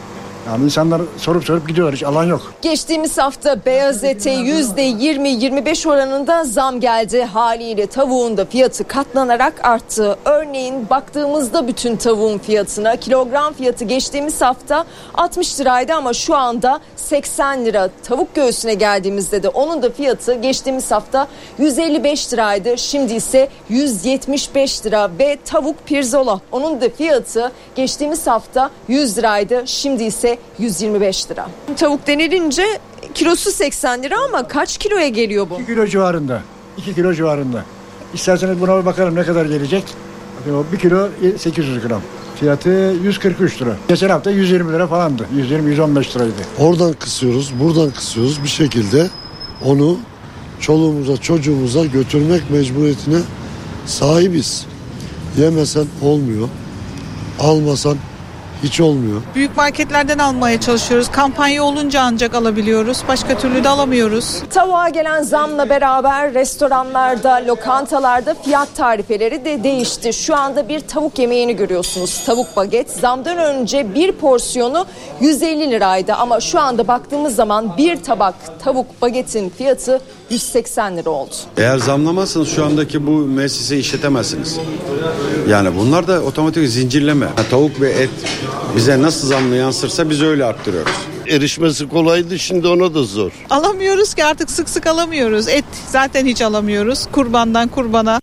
Yani insanlar sorup sorup gidiyorlar hiç alan yok. Geçtiğimiz hafta beyaz ete %20-25 oranında zam geldi. Haliyle tavuğun da fiyatı katlanarak arttı. Örneğin baktığımızda bütün tavuğun fiyatına kilogram fiyatı geçtiğimiz hafta 60 liraydı ama şu anda 80 lira. Tavuk göğsüne geldiğimizde de onun da fiyatı geçtiğimiz hafta 155 liraydı. Şimdi ise 175 lira ve tavuk pirzola onun da fiyatı geçtiğimiz hafta 100 liraydı. Şimdi ise 125 lira. Tavuk denilince kilosu 80 lira ama kaç kiloya geliyor bu? 2 kilo civarında. 2 kilo civarında. İsterseniz buna bir bakalım ne kadar gelecek. Bakın o 1 kilo 800 gram. Fiyatı 143 lira. Geçen hafta 120 lira falandı. 120-115 liraydı. Oradan kısıyoruz, buradan kısıyoruz. Bir şekilde onu çoluğumuza, çocuğumuza götürmek mecburiyetine sahibiz. Yemesen olmuyor. Almasan hiç olmuyor. Büyük marketlerden almaya çalışıyoruz. Kampanya olunca ancak alabiliyoruz. Başka türlü de alamıyoruz. Tavuğa gelen zamla beraber restoranlarda, lokantalarda fiyat tarifeleri de değişti. Şu anda bir tavuk yemeğini görüyorsunuz. Tavuk baget zamdan önce bir porsiyonu 150 liraydı ama şu anda baktığımız zaman bir tabak tavuk bagetin fiyatı 180 lira oldu. Eğer zamlamazsanız şu andaki bu müesseseyi işletemezsiniz. Yani bunlar da otomatik zincirleme. Yani tavuk ve et bize nasıl zamlı yansırsa biz öyle arttırıyoruz. Erişmesi kolaydı şimdi ona da zor. Alamıyoruz ki artık sık sık alamıyoruz. Et zaten hiç alamıyoruz. Kurbandan kurbana.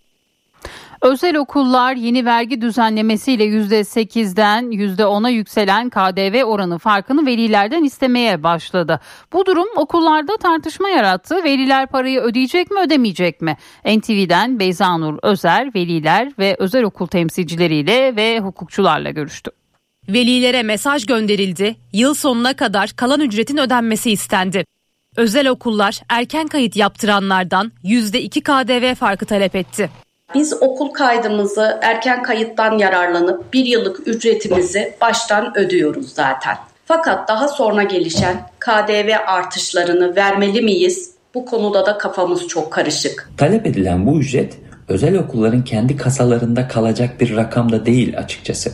Özel okullar yeni vergi düzenlemesiyle %8'den %10'a yükselen KDV oranı farkını velilerden istemeye başladı. Bu durum okullarda tartışma yarattı. Veliler parayı ödeyecek mi ödemeyecek mi? NTV'den Beyza Nur Özer, veliler ve özel okul temsilcileriyle ve hukukçularla görüştü. Velilere mesaj gönderildi. Yıl sonuna kadar kalan ücretin ödenmesi istendi. Özel okullar erken kayıt yaptıranlardan %2 KDV farkı talep etti. Biz okul kaydımızı erken kayıttan yararlanıp bir yıllık ücretimizi baştan ödüyoruz zaten. Fakat daha sonra gelişen KDV artışlarını vermeli miyiz? Bu konuda da kafamız çok karışık. Talep edilen bu ücret özel okulların kendi kasalarında kalacak bir rakam da değil açıkçası.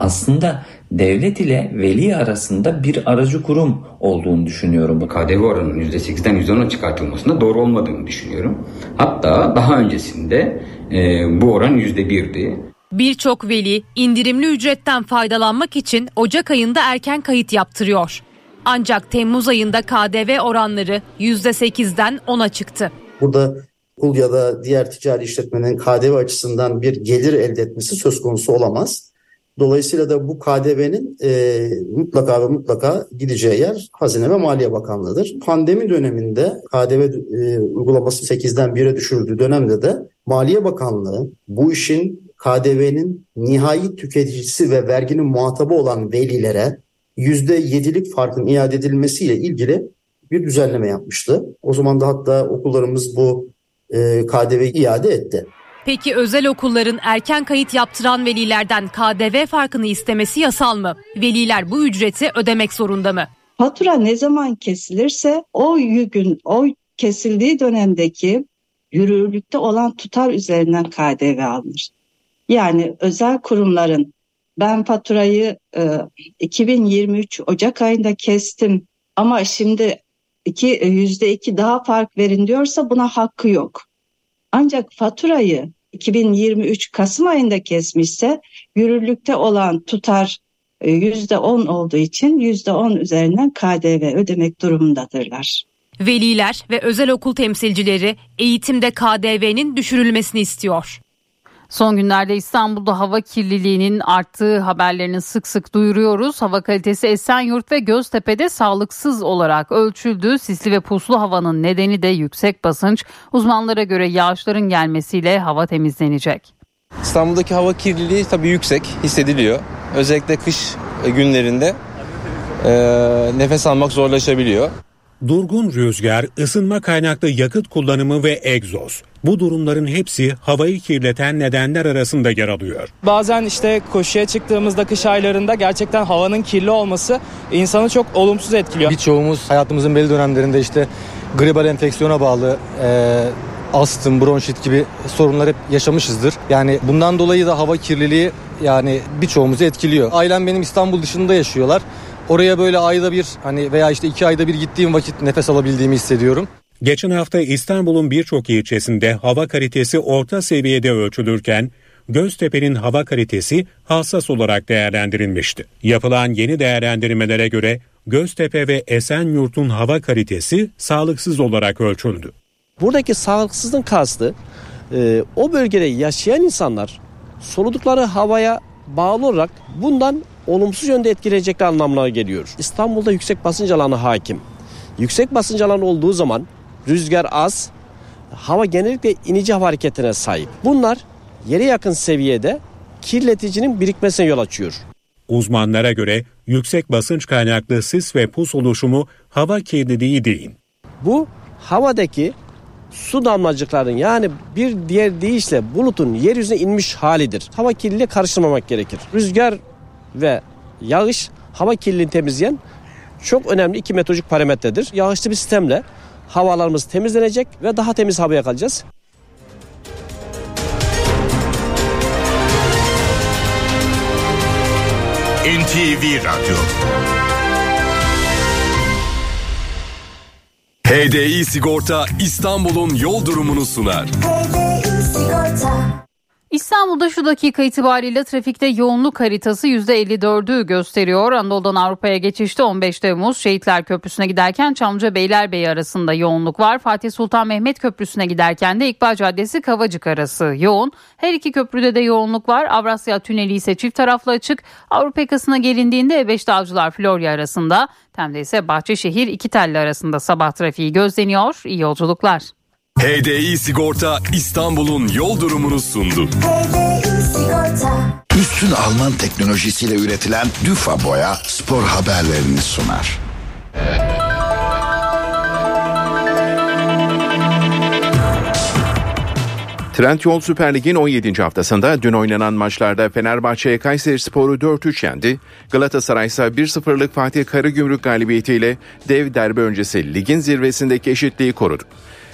Aslında devlet ile veli arasında bir aracı kurum olduğunu düşünüyorum. Bu KDV oranının %8'den %10'a çıkartılmasında doğru olmadığını düşünüyorum. Hatta daha öncesinde e, bu oran %1'di. Birçok veli indirimli ücretten faydalanmak için Ocak ayında erken kayıt yaptırıyor. Ancak Temmuz ayında KDV oranları %8'den 10'a çıktı. Burada okul ya da diğer ticari işletmenin KDV açısından bir gelir elde etmesi söz konusu olamaz. Dolayısıyla da bu KDV'nin e, mutlaka ve mutlaka gideceği yer Hazine ve Maliye Bakanlığı'dır. Pandemi döneminde KDV e, uygulaması 8'den 1'e düşürüldüğü dönemde de Maliye Bakanlığı bu işin KDV'nin nihai tüketicisi ve verginin muhatabı olan velilere %7'lik farkın iade edilmesiyle ilgili bir düzenleme yapmıştı. O zaman da hatta okullarımız bu e, KDV iade etti. Peki özel okulların erken kayıt yaptıran velilerden KDV farkını istemesi yasal mı? Veliler bu ücreti ödemek zorunda mı? Fatura ne zaman kesilirse o gün o kesildiği dönemdeki yürürlükte olan tutar üzerinden KDV alınır. Yani özel kurumların ben faturayı e, 2023 Ocak ayında kestim ama şimdi iki, yüzde iki daha fark verin diyorsa buna hakkı yok. Ancak faturayı 2023 Kasım ayında kesmişse yürürlükte olan tutar %10 olduğu için %10 üzerinden KDV ödemek durumundadırlar. Veliler ve özel okul temsilcileri eğitimde KDV'nin düşürülmesini istiyor. Son günlerde İstanbul'da hava kirliliğinin arttığı haberlerini sık sık duyuruyoruz. Hava kalitesi Esenyurt ve Göztepe'de sağlıksız olarak ölçüldü. Sisli ve puslu havanın nedeni de yüksek basınç. Uzmanlara göre yağışların gelmesiyle hava temizlenecek. İstanbul'daki hava kirliliği tabii yüksek hissediliyor. Özellikle kış günlerinde e, nefes almak zorlaşabiliyor. Durgun rüzgar, ısınma kaynaklı yakıt kullanımı ve egzoz. Bu durumların hepsi havayı kirleten nedenler arasında yer alıyor. Bazen işte koşuya çıktığımızda kış aylarında gerçekten havanın kirli olması insanı çok olumsuz etkiliyor. Birçoğumuz hayatımızın belli dönemlerinde işte gribal enfeksiyona bağlı e, astım, bronşit gibi sorunlar hep yaşamışızdır. Yani bundan dolayı da hava kirliliği yani birçoğumuzu etkiliyor. Ailem benim İstanbul dışında yaşıyorlar. Oraya böyle ayda bir hani veya işte iki ayda bir gittiğim vakit nefes alabildiğimi hissediyorum. Geçen hafta İstanbul'un birçok ilçesinde hava kalitesi orta seviyede ölçülürken Göztepe'nin hava kalitesi hassas olarak değerlendirilmişti. Yapılan yeni değerlendirmelere göre Göztepe ve Esenyurt'un hava kalitesi sağlıksız olarak ölçüldü. Buradaki sağlıksızlığın kastı e, o bölgede yaşayan insanlar soludukları havaya bağlı olarak bundan olumsuz yönde etkileyecekler anlamına geliyor. İstanbul'da yüksek basınç alanı hakim. Yüksek basınç alanı olduğu zaman rüzgar az, hava genellikle inici hava hareketine sahip. Bunlar yere yakın seviyede kirleticinin birikmesine yol açıyor. Uzmanlara göre yüksek basınç kaynaklı sis ve pus oluşumu hava kirliliği değil. Bu havadaki su damlacıkların yani bir diğer deyişle bulutun yeryüzüne inmiş halidir. Hava kirliliği karıştırmamak gerekir. Rüzgar ve Yağış hava kirliliğini temizleyen çok önemli iki metrolojik parametredir. Yağışlı bir sistemle havalarımız temizlenecek ve daha temiz havaya kalacağız. NTV Radyo HDI Sigorta İstanbul'un yol durumunu sunar. İstanbul'da şu dakika itibariyle trafikte yoğunluk haritası %54'ü gösteriyor. Anadolu'dan Avrupa'ya geçişte 15 Temmuz Şehitler Köprüsü'ne giderken Çamlıca Beylerbeyi arasında yoğunluk var. Fatih Sultan Mehmet Köprüsü'ne giderken de İkbal Caddesi Kavacık arası yoğun. Her iki köprüde de yoğunluk var. Avrasya Tüneli ise çift taraflı açık. Avrupa yakasına gelindiğinde E5 Davcılar Florya arasında. Tem'de ise Bahçeşehir iki telli arasında sabah trafiği gözleniyor. İyi yolculuklar. HDI Sigorta İstanbul'un yol durumunu sundu. Üstün Alman teknolojisiyle üretilen Düfa Boya spor haberlerini sunar. Trendyol Süper Lig'in 17. haftasında dün oynanan maçlarda Fenerbahçe Kayseri Sporu 4-3 yendi. Galatasaray ise 1-0'lık Fatih Karagümrük galibiyetiyle dev derbi öncesi ligin zirvesindeki eşitliği korudu.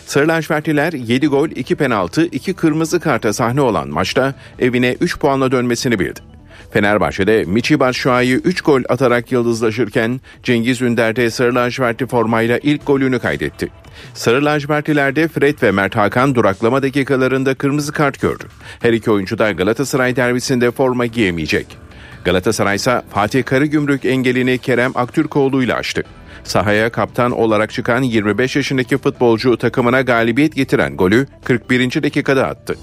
Sarı lacivertliler 7 gol, 2 penaltı, 2 kırmızı karta sahne olan maçta evine 3 puanla dönmesini bildi. Fenerbahçe'de Michi Batshuayi 3 gol atarak yıldızlaşırken Cengiz Ünder de Sarı lacivertli formayla ilk golünü kaydetti. Sarı lacivertlilerde Fred ve Mert Hakan duraklama dakikalarında kırmızı kart gördü. Her iki oyuncu da Galatasaray derbisinde forma giyemeyecek. Galatasaray ise Fatih Karagümrük engelini Kerem Aktürkoğlu ile aştı. Sahaya kaptan olarak çıkan 25 yaşındaki futbolcu takımına galibiyet getiren golü 41. dakikada attı.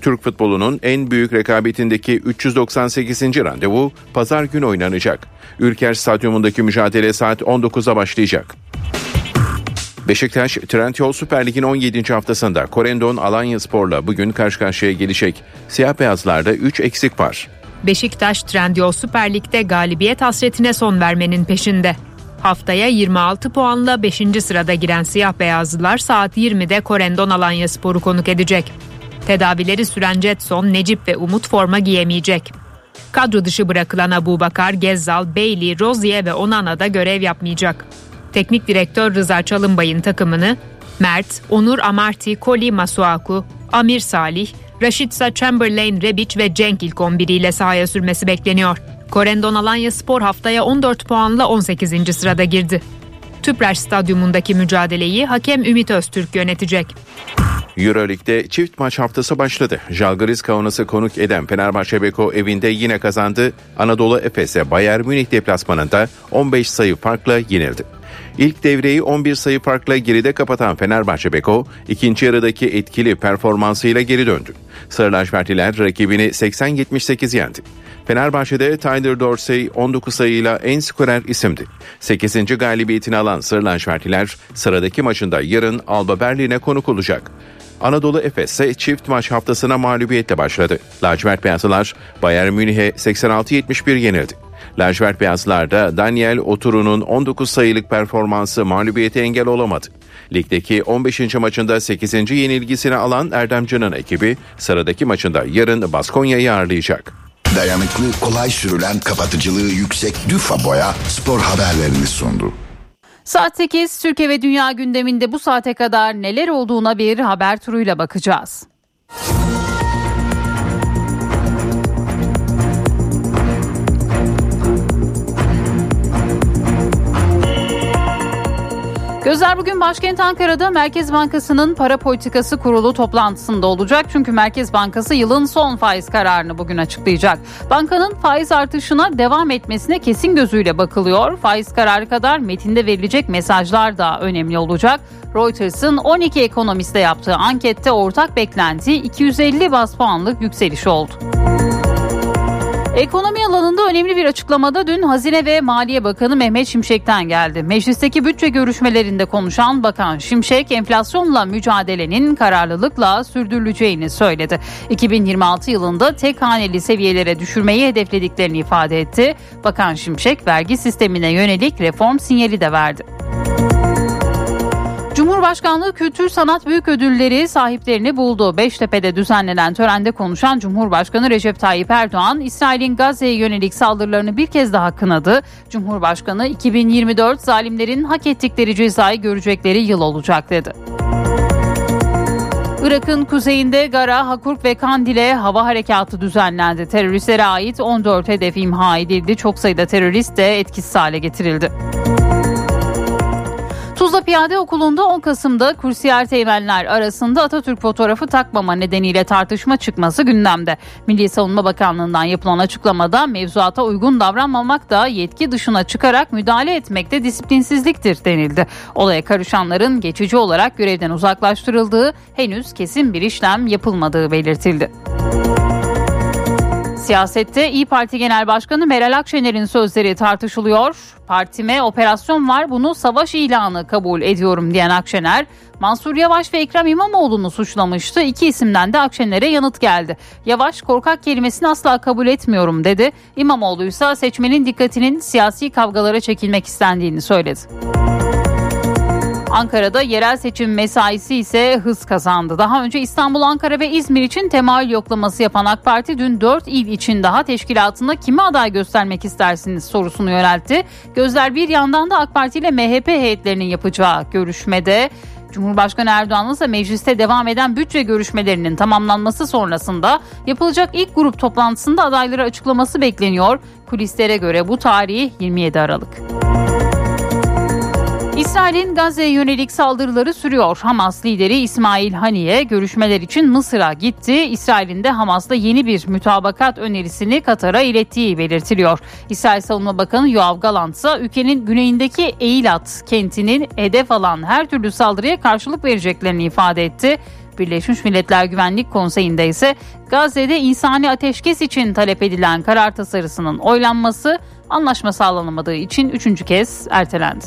Türk futbolunun en büyük rekabetindeki 398. randevu pazar günü oynanacak. Ülker Stadyumundaki mücadele saat 19'a başlayacak. Beşiktaş, Trendyol Süper Lig'in 17. haftasında Korendon Alanya Spor'la bugün karşı karşıya gelecek. Siyah beyazlarda 3 eksik var. Beşiktaş Trendyol Süper Lig'de galibiyet hasretine son vermenin peşinde. Haftaya 26 puanla 5. sırada giren siyah beyazlılar saat 20'de Korendon Alanya Sporu konuk edecek. Tedavileri süren Jetson, Necip ve Umut forma giyemeyecek. Kadro dışı bırakılan Abu Bakar, Gezzal, Bailey, Rozier ve Onana da görev yapmayacak. Teknik direktör Rıza Çalınbay'ın takımını Mert, Onur Amarty, Koli Masuaku, Amir Salih, Raşitsa Chamberlain, Rebic ve Cenk ilk 11 ile sahaya sürmesi bekleniyor. Korendon Alanya Spor haftaya 14 puanla 18. sırada girdi. Tüpraş Stadyumundaki mücadeleyi hakem Ümit Öztürk yönetecek. Euroleague'de çift maç haftası başladı. Jalgiris Kaunas'ı konuk eden Fenerbahçe Beko evinde yine kazandı. Anadolu Efes'e Bayern Münih deplasmanında 15 sayı farkla yenildi. İlk devreyi 11 sayı farkla geride kapatan Fenerbahçe Beko, ikinci yarıdaki etkili performansıyla geri döndü. Sarı lacivertliler rakibini 80-78 yendi. Fenerbahçe'de Tyler Dorsey 19 sayıyla en skorer isimdi. 8. galibiyetini alan Sarı lacivertliler sıradaki maçında yarın Alba Berlin'e konuk olacak. Anadolu Efes ise çift maç haftasına mağlubiyetle başladı. Lacivert Beyazlılar Bayern Münih'e 86-71 yenildi. Lacivert Beyazlılar'da Daniel Oturu'nun 19 sayılık performansı mağlubiyete engel olamadı. Ligdeki 15. maçında 8. yenilgisini alan Erdemcan'ın ekibi sıradaki maçında yarın Baskonya'yı ağırlayacak. Dayanıklı, kolay sürülen, kapatıcılığı yüksek Düfa Boya spor haberlerini sundu. Saat 8 Türkiye ve Dünya gündeminde bu saate kadar neler olduğuna bir haber turuyla bakacağız. Gözler bugün başkent Ankara'da Merkez Bankası'nın para politikası kurulu toplantısında olacak. Çünkü Merkez Bankası yılın son faiz kararını bugün açıklayacak. Bankanın faiz artışına devam etmesine kesin gözüyle bakılıyor. Faiz kararı kadar metinde verilecek mesajlar da önemli olacak. Reuters'ın 12 ekonomiste yaptığı ankette ortak beklenti 250 bas puanlık yükseliş oldu. Ekonomi alanında önemli bir açıklamada dün Hazine ve Maliye Bakanı Mehmet Şimşek'ten geldi. Meclisteki bütçe görüşmelerinde konuşan Bakan Şimşek enflasyonla mücadelenin kararlılıkla sürdürüleceğini söyledi. 2026 yılında tek haneli seviyelere düşürmeyi hedeflediklerini ifade etti. Bakan Şimşek vergi sistemine yönelik reform sinyali de verdi. Cumhurbaşkanlığı Kültür Sanat Büyük Ödülleri sahiplerini buldu. Beştepe'de düzenlenen törende konuşan Cumhurbaşkanı Recep Tayyip Erdoğan, İsrail'in Gazze'ye yönelik saldırılarını bir kez daha kınadı. Cumhurbaşkanı 2024 zalimlerin hak ettikleri cezayı görecekleri yıl olacak dedi. Irak'ın kuzeyinde Gara, Hakurk ve Kandil'e hava harekatı düzenlendi. Teröristlere ait 14 hedef imha edildi. Çok sayıda terörist de etkisiz hale getirildi. Tuzla Piyade Okulu'nda 10 Kasım'da kursiyer teğmenler arasında Atatürk fotoğrafı takmama nedeniyle tartışma çıkması gündemde. Milli Savunma Bakanlığı'ndan yapılan açıklamada mevzuata uygun davranmamak da yetki dışına çıkarak müdahale etmek de disiplinsizliktir denildi. Olaya karışanların geçici olarak görevden uzaklaştırıldığı henüz kesin bir işlem yapılmadığı belirtildi. Siyasette İyi Parti Genel Başkanı Meral Akşener'in sözleri tartışılıyor. Partime operasyon var bunu savaş ilanı kabul ediyorum diyen Akşener, Mansur Yavaş ve Ekrem İmamoğlu'nu suçlamıştı. İki isimden de Akşener'e yanıt geldi. Yavaş korkak kelimesini asla kabul etmiyorum dedi. İmamoğlu ise seçmenin dikkatinin siyasi kavgalara çekilmek istendiğini söyledi. Ankara'da yerel seçim mesaisi ise hız kazandı. Daha önce İstanbul, Ankara ve İzmir için temayül yoklaması yapan AK Parti dün 4 il için daha teşkilatında kimi aday göstermek istersiniz sorusunu yöneltti. Gözler bir yandan da AK Parti ile MHP heyetlerinin yapacağı görüşmede Cumhurbaşkanı Erdoğan'ın ise mecliste devam eden bütçe görüşmelerinin tamamlanması sonrasında yapılacak ilk grup toplantısında adayları açıklaması bekleniyor. Kulislere göre bu tarih 27 Aralık. İsrail'in Gazze'ye yönelik saldırıları sürüyor. Hamas lideri İsmail Haniye görüşmeler için Mısır'a gitti. İsrail'in de Hamas'la yeni bir mütabakat önerisini Katar'a ilettiği belirtiliyor. İsrail Savunma Bakanı Yoav Galant ise ülkenin güneyindeki Eilat kentinin hedef alan her türlü saldırıya karşılık vereceklerini ifade etti. Birleşmiş Milletler Güvenlik Konseyi'nde ise Gazze'de insani ateşkes için talep edilen karar tasarısının oylanması anlaşma sağlanamadığı için üçüncü kez ertelendi.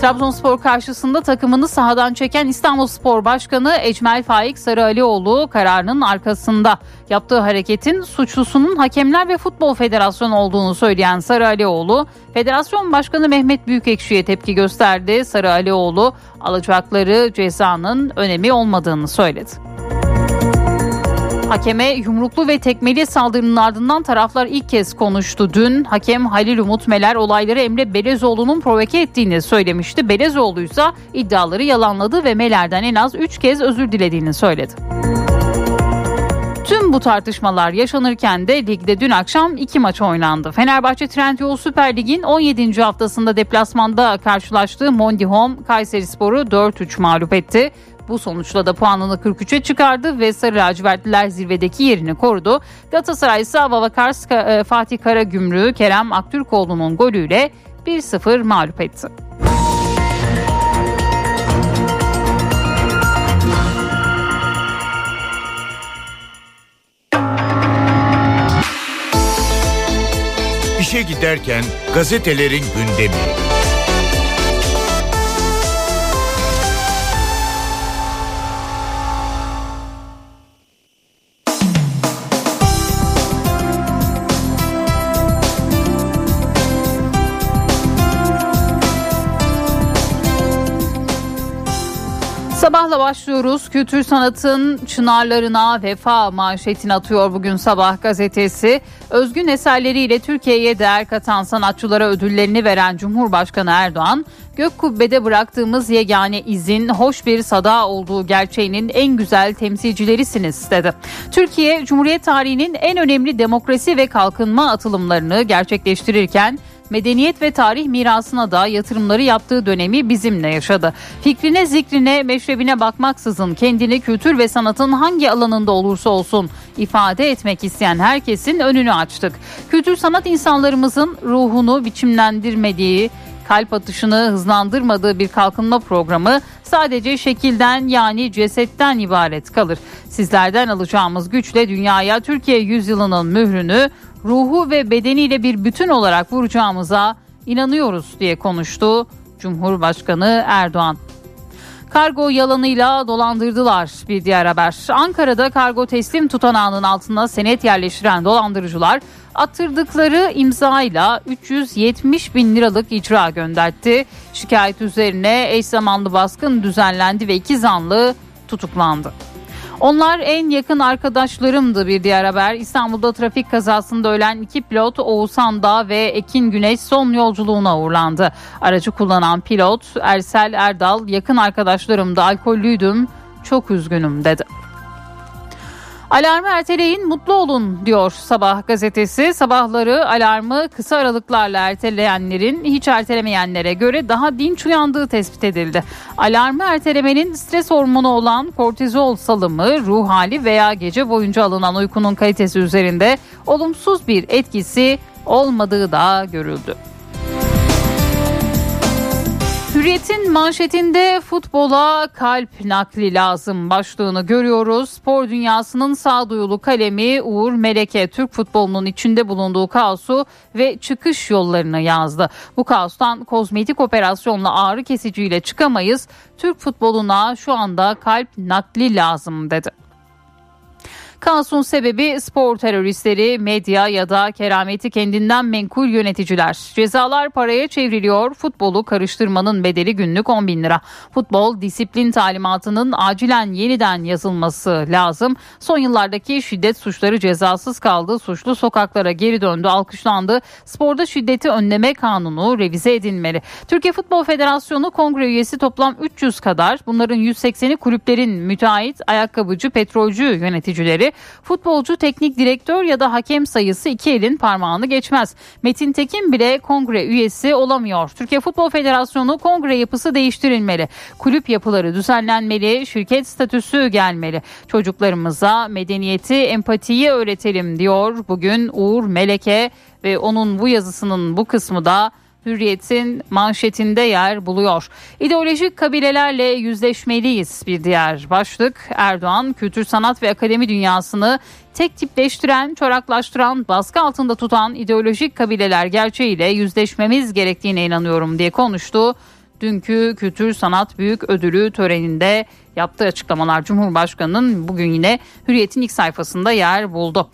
Trabzonspor karşısında takımını sahadan çeken İstanbulspor Başkanı Ecmel Faik Sarıalioğlu kararının arkasında yaptığı hareketin suçlusunun Hakemler ve Futbol Federasyonu olduğunu söyleyen Sarıalioğlu, Federasyon Başkanı Mehmet Büyükekşi'ye tepki gösterdi. Sarıalioğlu alacakları cezanın önemi olmadığını söyledi. Hakeme yumruklu ve tekmeli saldırının ardından taraflar ilk kez konuştu. Dün hakem Halil Umut Meler olayları Emre Belezoğlu'nun provoke ettiğini söylemişti. Belezoğlu ise iddiaları yalanladı ve Meler'den en az 3 kez özür dilediğini söyledi. Tüm bu tartışmalar yaşanırken de ligde dün akşam iki maç oynandı. Fenerbahçe Trendyol Süper Lig'in 17. haftasında deplasmanda karşılaştığı Mondi Home Kayseri Sporu 4-3 mağlup etti. Bu sonuçla da puanını 43'e çıkardı ve Sarı Lacivertliler zirvedeki yerini korudu. Galatasaray ise Vavakars e, Fatih Karagümrük'ü Kerem Aktürkoğlu'nun golüyle 1-0 mağlup etti. İşe giderken gazetelerin gündemi. Sabahla başlıyoruz. Kültür sanatın çınarlarına vefa manşetini atıyor bugün sabah gazetesi. Özgün eserleriyle Türkiye'ye değer katan sanatçılara ödüllerini veren Cumhurbaşkanı Erdoğan, gök kubbede bıraktığımız yegane izin hoş bir sada olduğu gerçeğinin en güzel temsilcilerisiniz dedi. Türkiye, Cumhuriyet tarihinin en önemli demokrasi ve kalkınma atılımlarını gerçekleştirirken medeniyet ve tarih mirasına da yatırımları yaptığı dönemi bizimle yaşadı. Fikrine, zikrine, meşrebine bakmaksızın kendini kültür ve sanatın hangi alanında olursa olsun ifade etmek isteyen herkesin önünü açtık. Kültür sanat insanlarımızın ruhunu biçimlendirmediği, kalp atışını hızlandırmadığı bir kalkınma programı sadece şekilden yani cesetten ibaret kalır. Sizlerden alacağımız güçle dünyaya Türkiye yüzyılının mührünü ruhu ve bedeniyle bir bütün olarak vuracağımıza inanıyoruz diye konuştu Cumhurbaşkanı Erdoğan. Kargo yalanıyla dolandırdılar bir diğer haber. Ankara'da kargo teslim tutanağının altına senet yerleştiren dolandırıcılar attırdıkları imzayla 370 bin liralık icra gönderdi. Şikayet üzerine eş zamanlı baskın düzenlendi ve iki zanlı tutuklandı. Onlar en yakın arkadaşlarımdı bir diğer haber. İstanbul'da trafik kazasında ölen iki pilot Oğuzhan Dağ ve Ekin Güneş son yolculuğuna uğurlandı. Aracı kullanan pilot Ersel Erdal yakın arkadaşlarımdı alkollüydüm çok üzgünüm dedi. Alarmı erteleyin mutlu olun diyor Sabah gazetesi. Sabahları alarmı kısa aralıklarla erteleyenlerin hiç ertelemeyenlere göre daha dinç uyandığı tespit edildi. Alarmı ertelemenin stres hormonu olan kortizol salımı, ruh hali veya gece boyunca alınan uykunun kalitesi üzerinde olumsuz bir etkisi olmadığı da görüldü. Hürriyet'in manşetinde futbola kalp nakli lazım başlığını görüyoruz. Spor dünyasının sağduyulu kalemi Uğur Meleke Türk futbolunun içinde bulunduğu kaosu ve çıkış yollarını yazdı. Bu kaostan kozmetik operasyonla ağrı kesiciyle çıkamayız. Türk futboluna şu anda kalp nakli lazım dedi. Kaosun sebebi spor teröristleri, medya ya da kerameti kendinden menkul yöneticiler. Cezalar paraya çevriliyor. Futbolu karıştırmanın bedeli günlük 10 bin lira. Futbol disiplin talimatının acilen yeniden yazılması lazım. Son yıllardaki şiddet suçları cezasız kaldı. Suçlu sokaklara geri döndü, alkışlandı. Sporda şiddeti önleme kanunu revize edilmeli. Türkiye Futbol Federasyonu kongre üyesi toplam 300 kadar. Bunların 180'i kulüplerin müteahhit, ayakkabıcı, petrolcü yöneticileri futbolcu, teknik direktör ya da hakem sayısı iki elin parmağını geçmez. Metin Tekin bile kongre üyesi olamıyor. Türkiye Futbol Federasyonu kongre yapısı değiştirilmeli. Kulüp yapıları düzenlenmeli, şirket statüsü gelmeli. Çocuklarımıza medeniyeti, empatiyi öğretelim diyor bugün Uğur Meleke ve onun bu yazısının bu kısmı da Hürriyet'in manşetinde yer buluyor. İdeolojik kabilelerle yüzleşmeliyiz bir diğer başlık. Erdoğan kültür sanat ve akademi dünyasını tek tipleştiren, çoraklaştıran, baskı altında tutan ideolojik kabileler gerçeğiyle yüzleşmemiz gerektiğine inanıyorum diye konuştu. Dünkü Kültür Sanat Büyük Ödülü töreninde yaptığı açıklamalar Cumhurbaşkanı'nın bugün yine Hürriyet'in ilk sayfasında yer buldu.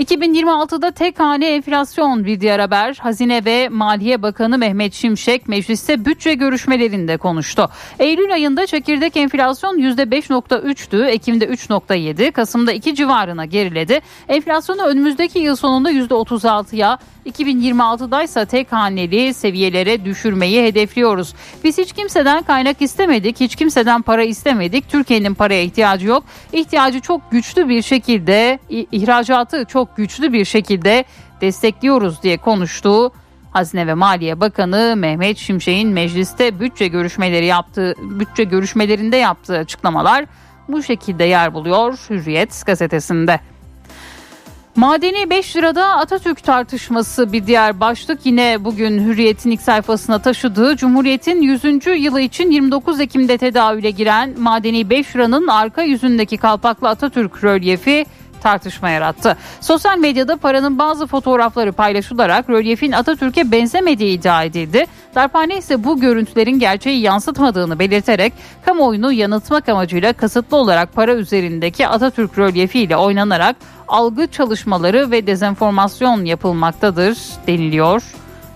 2026'da tek hane enflasyon bir diğer haber. Hazine ve Maliye Bakanı Mehmet Şimşek mecliste bütçe görüşmelerinde konuştu. Eylül ayında çekirdek enflasyon %5.3'tü, Ekim'de 3.7, Kasım'da 2 civarına geriledi. Enflasyonu önümüzdeki yıl sonunda %36'ya, 2026'da ise tek haneli seviyelere düşürmeyi hedefliyoruz. Biz hiç kimseden kaynak istemedik, hiç kimseden para istemedik. Türkiye'nin paraya ihtiyacı yok. İhtiyacı çok güçlü bir şekilde, ihracatı çok güçlü bir şekilde destekliyoruz diye konuştu. Hazine ve Maliye Bakanı Mehmet Şimşek'in mecliste bütçe görüşmeleri yaptığı bütçe görüşmelerinde yaptığı açıklamalar bu şekilde yer buluyor Hürriyet gazetesinde. Madeni 5 lirada Atatürk tartışması bir diğer başlık yine bugün Hürriyet'in ilk sayfasına taşıdığı Cumhuriyet'in 100. yılı için 29 Ekim'de tedavüle giren madeni 5 liranın arka yüzündeki kalpaklı Atatürk rölyefi tartışma yarattı. Sosyal medyada paranın bazı fotoğrafları paylaşılarak rölyefin Atatürk'e benzemediği iddia edildi. Darphane ise bu görüntülerin gerçeği yansıtmadığını belirterek kamuoyunu yanıltmak amacıyla kasıtlı olarak para üzerindeki Atatürk rölyefiyle oynanarak algı çalışmaları ve dezenformasyon yapılmaktadır deniliyor.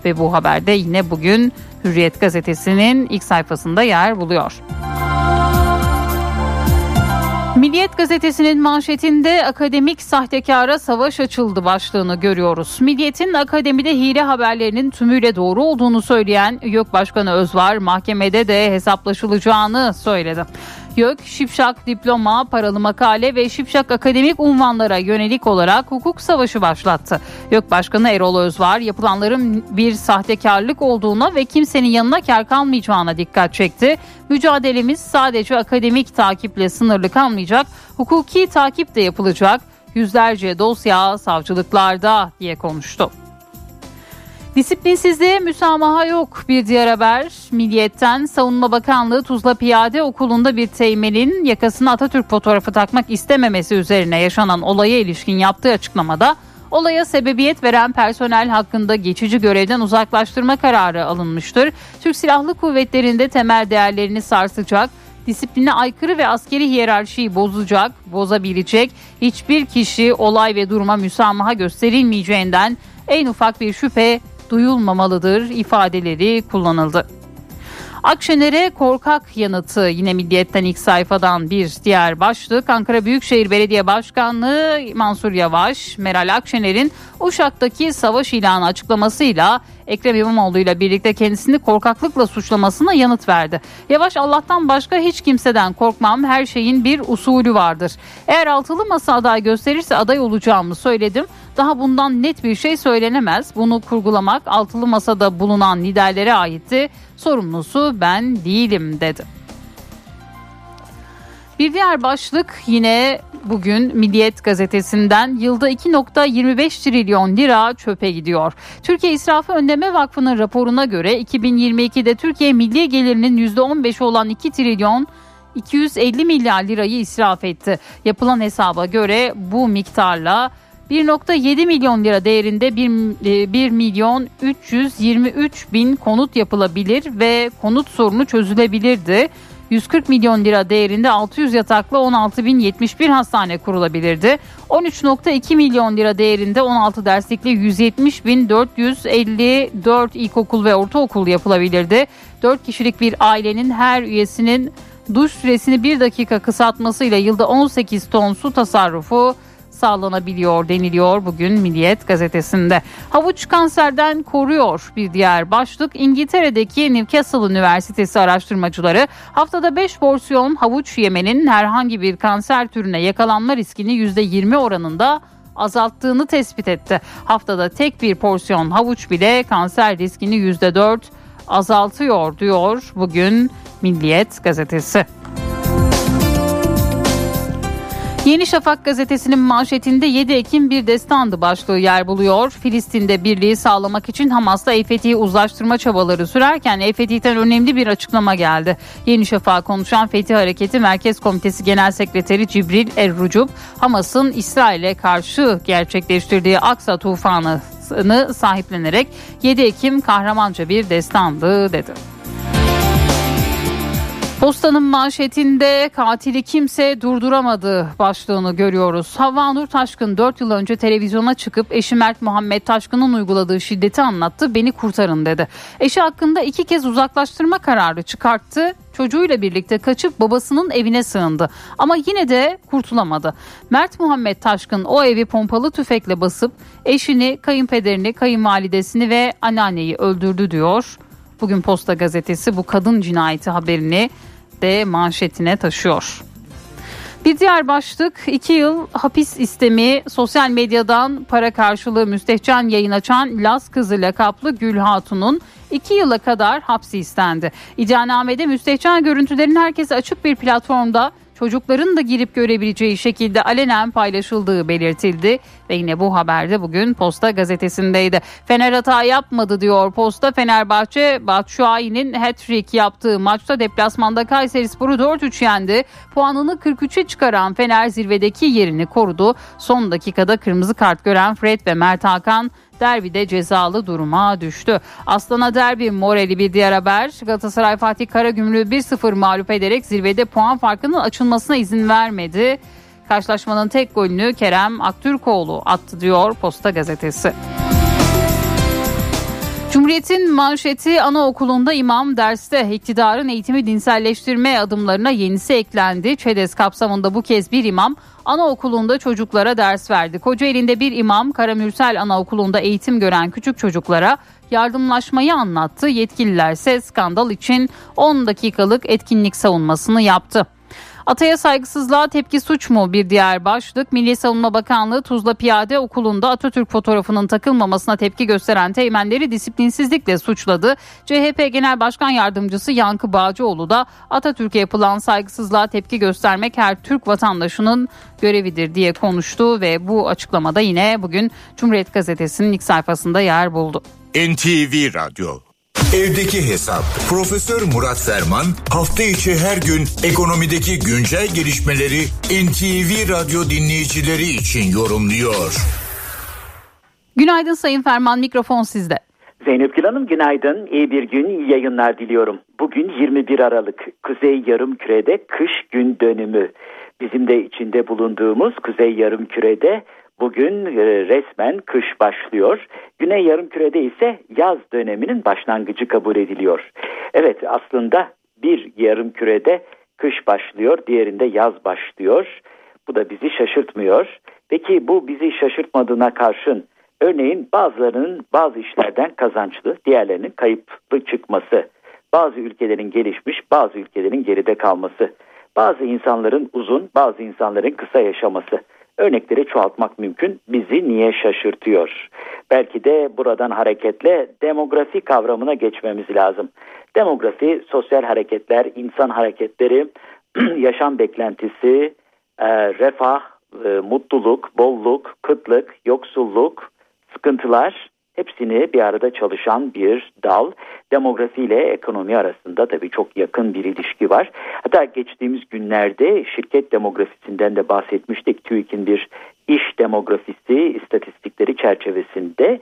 Ve bu haberde yine bugün Hürriyet gazetesinin ilk sayfasında yer buluyor. Milliyet gazetesinin manşetinde akademik sahtekara savaş açıldı başlığını görüyoruz. Milliyet'in akademide hile haberlerinin tümüyle doğru olduğunu söyleyen YÖK Başkanı Özvar mahkemede de hesaplaşılacağını söyledi. YÖK, Şipşak diploma, paralı makale ve Şipşak akademik unvanlara yönelik olarak hukuk savaşı başlattı. YÖK Başkanı Erol Özvar yapılanların bir sahtekarlık olduğuna ve kimsenin yanına kar kalmayacağına dikkat çekti. Mücadelemiz sadece akademik takiple sınırlı kalmayacak, hukuki takip de yapılacak. Yüzlerce dosya savcılıklarda diye konuştu. Disiplinsizliğe müsamaha yok bir diğer haber. Milliyetten Savunma Bakanlığı Tuzla Piyade Okulu'nda bir teğmenin yakasına Atatürk fotoğrafı takmak istememesi üzerine yaşanan olaya ilişkin yaptığı açıklamada olaya sebebiyet veren personel hakkında geçici görevden uzaklaştırma kararı alınmıştır. Türk Silahlı Kuvvetleri'nde temel değerlerini sarsacak, disipline aykırı ve askeri hiyerarşiyi bozacak, bozabilecek hiçbir kişi olay ve duruma müsamaha gösterilmeyeceğinden en ufak bir şüphe duyulmamalıdır ifadeleri kullanıldı. Akşener'e korkak yanıtı yine Milliyet'ten ilk sayfadan bir diğer başlık. Ankara Büyükşehir Belediye Başkanlığı Mansur Yavaş, Meral Akşener'in Uşak'taki savaş ilanı açıklamasıyla Ekrem İmamoğlu ile birlikte kendisini korkaklıkla suçlamasına yanıt verdi. Yavaş Allah'tan başka hiç kimseden korkmam her şeyin bir usulü vardır. Eğer altılı masa aday gösterirse aday olacağımı söyledim. Daha bundan net bir şey söylenemez. Bunu kurgulamak altılı masada bulunan liderlere aitti. Sorumlusu ben değilim dedi. Bir diğer başlık yine bugün Milliyet gazetesinden yılda 2.25 trilyon lira çöpe gidiyor. Türkiye İsrafı Önleme Vakfı'nın raporuna göre 2022'de Türkiye milli gelirinin %15 olan 2 trilyon 250 milyar lirayı israf etti. Yapılan hesaba göre bu miktarla 1.7 milyon lira değerinde 1, 1 e, milyon 323 bin konut yapılabilir ve konut sorunu çözülebilirdi. 140 milyon lira değerinde 600 yataklı 16.071 hastane kurulabilirdi. 13.2 milyon lira değerinde 16 derslikli 170.454 ilkokul ve ortaokul yapılabilirdi. 4 kişilik bir ailenin her üyesinin duş süresini 1 dakika kısaltmasıyla yılda 18 ton su tasarrufu sağlanabiliyor deniliyor bugün Milliyet gazetesinde. Havuç kanserden koruyor bir diğer başlık. İngiltere'deki Newcastle Üniversitesi araştırmacıları haftada 5 porsiyon havuç yemenin herhangi bir kanser türüne yakalanma riskini %20 oranında azalttığını tespit etti. Haftada tek bir porsiyon havuç bile kanser riskini %4 azaltıyor diyor bugün Milliyet gazetesi. Yeni Şafak gazetesinin manşetinde 7 Ekim bir destandı başlığı yer buluyor. Filistin'de birliği sağlamak için Hamas'la El uzlaştırma çabaları sürerken El önemli bir açıklama geldi. Yeni Şafak konuşan Fethi Hareketi Merkez Komitesi Genel Sekreteri Cibril Er-Rucub, Hamas'ın İsrail'e karşı gerçekleştirdiği Aksa tufanını sahiplenerek 7 Ekim kahramanca bir destandı dedi. Postanın manşetinde katili kimse durduramadı başlığını görüyoruz. Havva Nur Taşkın 4 yıl önce televizyona çıkıp eşi Mert Muhammed Taşkın'ın uyguladığı şiddeti anlattı. Beni kurtarın dedi. Eşi hakkında iki kez uzaklaştırma kararı çıkarttı. Çocuğuyla birlikte kaçıp babasının evine sığındı. Ama yine de kurtulamadı. Mert Muhammed Taşkın o evi pompalı tüfekle basıp eşini, kayınpederini, kayınvalidesini ve anneanneyi öldürdü diyor. Bugün Posta Gazetesi bu kadın cinayeti haberini de manşetine taşıyor. Bir diğer başlık 2 yıl hapis istemi sosyal medyadan para karşılığı müstehcen yayın açan Las Kızı lakaplı Gül Hatun'un 2 yıla kadar hapsi istendi. İddianamede müstehcen görüntülerin herkese açık bir platformda çocukların da girip görebileceği şekilde alenen paylaşıldığı belirtildi ve yine bu haberde bugün Posta gazetesindeydi. Fener hata yapmadı diyor Posta. Fenerbahçe Batshuayi'nin hat-trick yaptığı maçta deplasmanda Kayserispor'u 4-3 yendi. Puanını 43'e çıkaran Fener zirvedeki yerini korudu. Son dakikada kırmızı kart gören Fred ve Mert Hakan derbide cezalı duruma düştü. Aslan'a derbi morali bir diğer haber. Galatasaray Fatih Karagümrük'ü 1-0 mağlup ederek zirvede puan farkının açılmasına izin vermedi. Karşılaşmanın tek golünü Kerem Aktürkoğlu attı diyor Posta Gazetesi. Cumhuriyet'in manşeti anaokulunda imam derste iktidarın eğitimi dinselleştirme adımlarına yenisi eklendi. ÇEDES kapsamında bu kez bir imam anaokulunda çocuklara ders verdi. Kocaeli'nde bir imam Karamürsel Anaokulu'nda eğitim gören küçük çocuklara yardımlaşmayı anlattı. Yetkililer ise skandal için 10 dakikalık etkinlik savunmasını yaptı. Ataya saygısızlığa tepki suç mu bir diğer başlık. Milli Savunma Bakanlığı Tuzla Piyade Okulu'nda Atatürk fotoğrafının takılmamasına tepki gösteren teğmenleri disiplinsizlikle suçladı. CHP Genel Başkan Yardımcısı Yankı Bağcıoğlu da Atatürk'e yapılan saygısızlığa tepki göstermek her Türk vatandaşının görevidir diye konuştu ve bu açıklamada yine bugün Cumhuriyet Gazetesi'nin ilk sayfasında yer buldu. NTV Radyo Evdeki Hesap. Profesör Murat Ferman hafta içi her gün ekonomideki güncel gelişmeleri NTV Radyo dinleyicileri için yorumluyor. Günaydın Sayın Ferman mikrofon sizde. Zeynep Gül Hanım günaydın. İyi bir gün, iyi yayınlar diliyorum. Bugün 21 Aralık. Kuzey Yarım Kürede kış gün dönümü. Bizim de içinde bulunduğumuz Kuzey Yarım Kürede bugün e, resmen kış başlıyor. Güney Yarım Kürede ise yaz döneminin başlangıcı kabul ediliyor. Evet aslında bir yarım kürede kış başlıyor, diğerinde yaz başlıyor. Bu da bizi şaşırtmıyor. Peki bu bizi şaşırtmadığına karşın Örneğin bazılarının bazı işlerden kazançlı, diğerlerinin kayıplı çıkması, bazı ülkelerin gelişmiş, bazı ülkelerin geride kalması, bazı insanların uzun, bazı insanların kısa yaşaması. Örnekleri çoğaltmak mümkün. Bizi niye şaşırtıyor? Belki de buradan hareketle demografi kavramına geçmemiz lazım. Demografi, sosyal hareketler, insan hareketleri, yaşam beklentisi, refah, mutluluk, bolluk, kıtlık, yoksulluk, sıkıntılar hepsini bir arada çalışan bir dal. Demografi ile ekonomi arasında tabii çok yakın bir ilişki var. Hatta geçtiğimiz günlerde şirket demografisinden de bahsetmiştik. TÜİK'in bir iş demografisi istatistikleri çerçevesinde.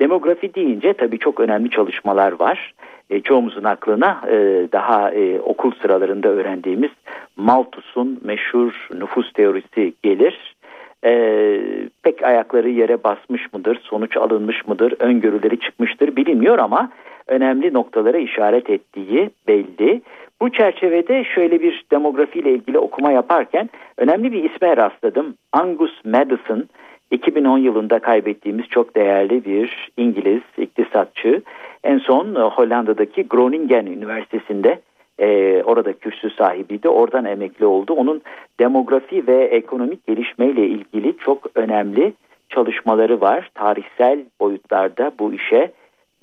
Demografi deyince tabii çok önemli çalışmalar var. E, çoğumuzun aklına e, daha e, okul sıralarında öğrendiğimiz Malthus'un meşhur nüfus teorisi gelir e, pek ayakları yere basmış mıdır, sonuç alınmış mıdır, öngörüleri çıkmıştır bilinmiyor ama önemli noktalara işaret ettiği belli. Bu çerçevede şöyle bir demografiyle ilgili okuma yaparken önemli bir isme rastladım. Angus Madison 2010 yılında kaybettiğimiz çok değerli bir İngiliz iktisatçı. En son Hollanda'daki Groningen Üniversitesi'nde e, orada kürsü sahibiydi. Oradan emekli oldu. Onun demografi ve ekonomik gelişmeyle ilgili çok önemli çalışmaları var. Tarihsel boyutlarda bu işe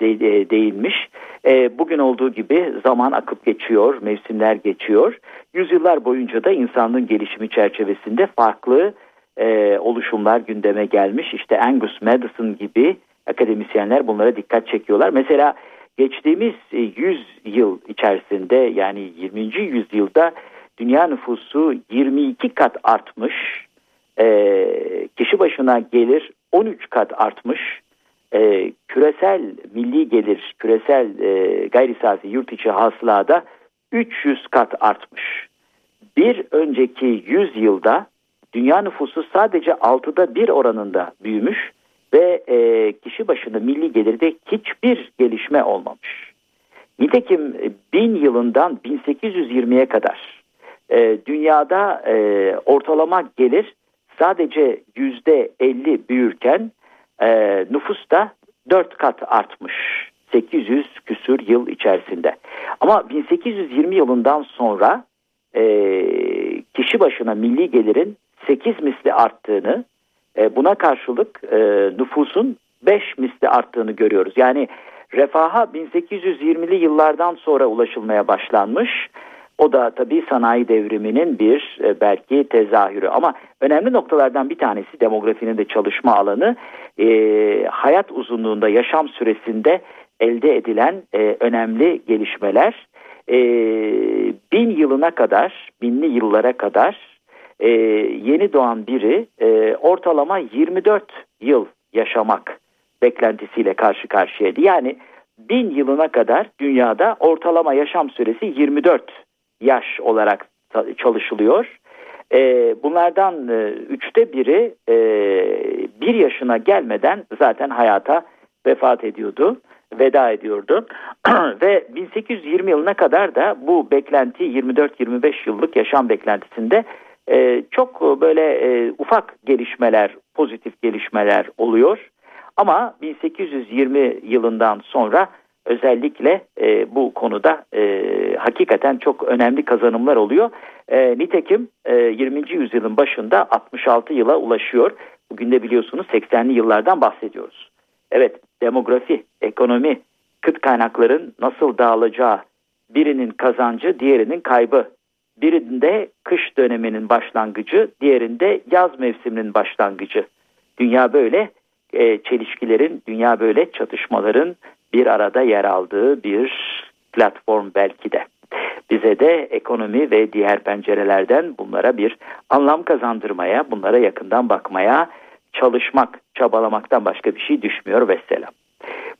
de, de, değinmiş. E, bugün olduğu gibi zaman akıp geçiyor, mevsimler geçiyor. Yüzyıllar boyunca da insanlığın gelişimi çerçevesinde farklı e, oluşumlar gündeme gelmiş. İşte Angus Madison gibi akademisyenler bunlara dikkat çekiyorlar. Mesela geçtiğimiz 100 e, yıl içerisinde yani 20. yüzyılda dünya nüfusu 22 kat artmış. E, kişi başına gelir 13 kat artmış. E, küresel milli gelir, küresel e, gayri safi yurt içi hasılada 300 kat artmış. Bir önceki 100 yılda dünya nüfusu sadece 6'da 1 oranında büyümüş ve e, kişi başına milli gelirde hiçbir gelişme olmamış. Nitekim e, bin yılından 1820'ye kadar e, dünyada e, ortalama gelir sadece yüzde 50 büyürken e, nüfus da 4 kat artmış. 800 küsür yıl içerisinde. Ama 1820 yılından sonra e, kişi başına milli gelirin 8 misli arttığını e, buna karşılık e, nüfusun 5 misli arttığını görüyoruz. Yani refaha 1820'li yıllardan sonra ulaşılmaya başlanmış. O da tabii sanayi devriminin bir e, belki tezahürü ama önemli noktalardan bir tanesi demografinin de çalışma alanı hayat uzunluğunda yaşam süresinde elde edilen önemli gelişmeler. Bin yılına kadar, binli yıllara kadar e, yeni doğan biri e, ortalama 24 yıl yaşamak beklentisiyle karşı karşıyaydı. Yani bin yılına kadar dünyada ortalama yaşam süresi 24 yaş olarak çalışılıyor. E, bunlardan e, üçte biri e, bir yaşına gelmeden zaten hayata vefat ediyordu, veda ediyordu. Ve 1820 yılına kadar da bu beklenti 24-25 yıllık yaşam beklentisinde e, çok böyle e, ufak gelişmeler, pozitif gelişmeler oluyor. Ama 1820 yılından sonra özellikle e, bu konuda e, hakikaten çok önemli kazanımlar oluyor. E, nitekim e, 20. yüzyılın başında 66 yıla ulaşıyor. Bugün de biliyorsunuz 80'li yıllardan bahsediyoruz. Evet demografi, ekonomi, kıt kaynakların nasıl dağılacağı, birinin kazancı, diğerinin kaybı Birinde kış döneminin başlangıcı, diğerinde yaz mevsiminin başlangıcı. Dünya böyle e, çelişkilerin, dünya böyle çatışmaların bir arada yer aldığı bir platform belki de. Bize de ekonomi ve diğer pencerelerden bunlara bir anlam kazandırmaya, bunlara yakından bakmaya çalışmak, çabalamaktan başka bir şey düşmüyor ve selam.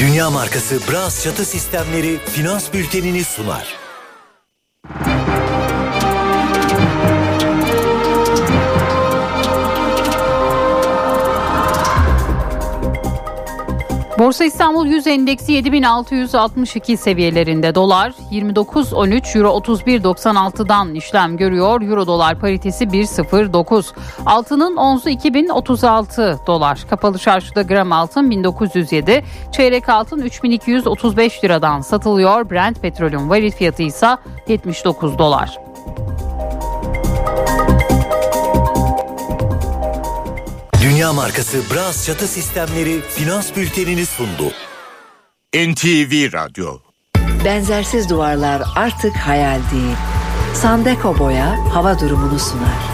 Dünya markası Bras çatı sistemleri finans bültenini sunar. Borsa İstanbul 100 endeksi 7662 seviyelerinde dolar 29.13 euro 31.96'dan işlem görüyor. Euro dolar paritesi 1.09. Altının onzu 2036 dolar. Kapalı çarşıda gram altın 1907. Çeyrek altın 3235 liradan satılıyor. Brent petrolün varil fiyatı ise 79 dolar. Dünya markası Bras çatı sistemleri finans bültenini sundu. NTV Radyo Benzersiz duvarlar artık hayal değil. Sandeko Boya hava durumunu sunar.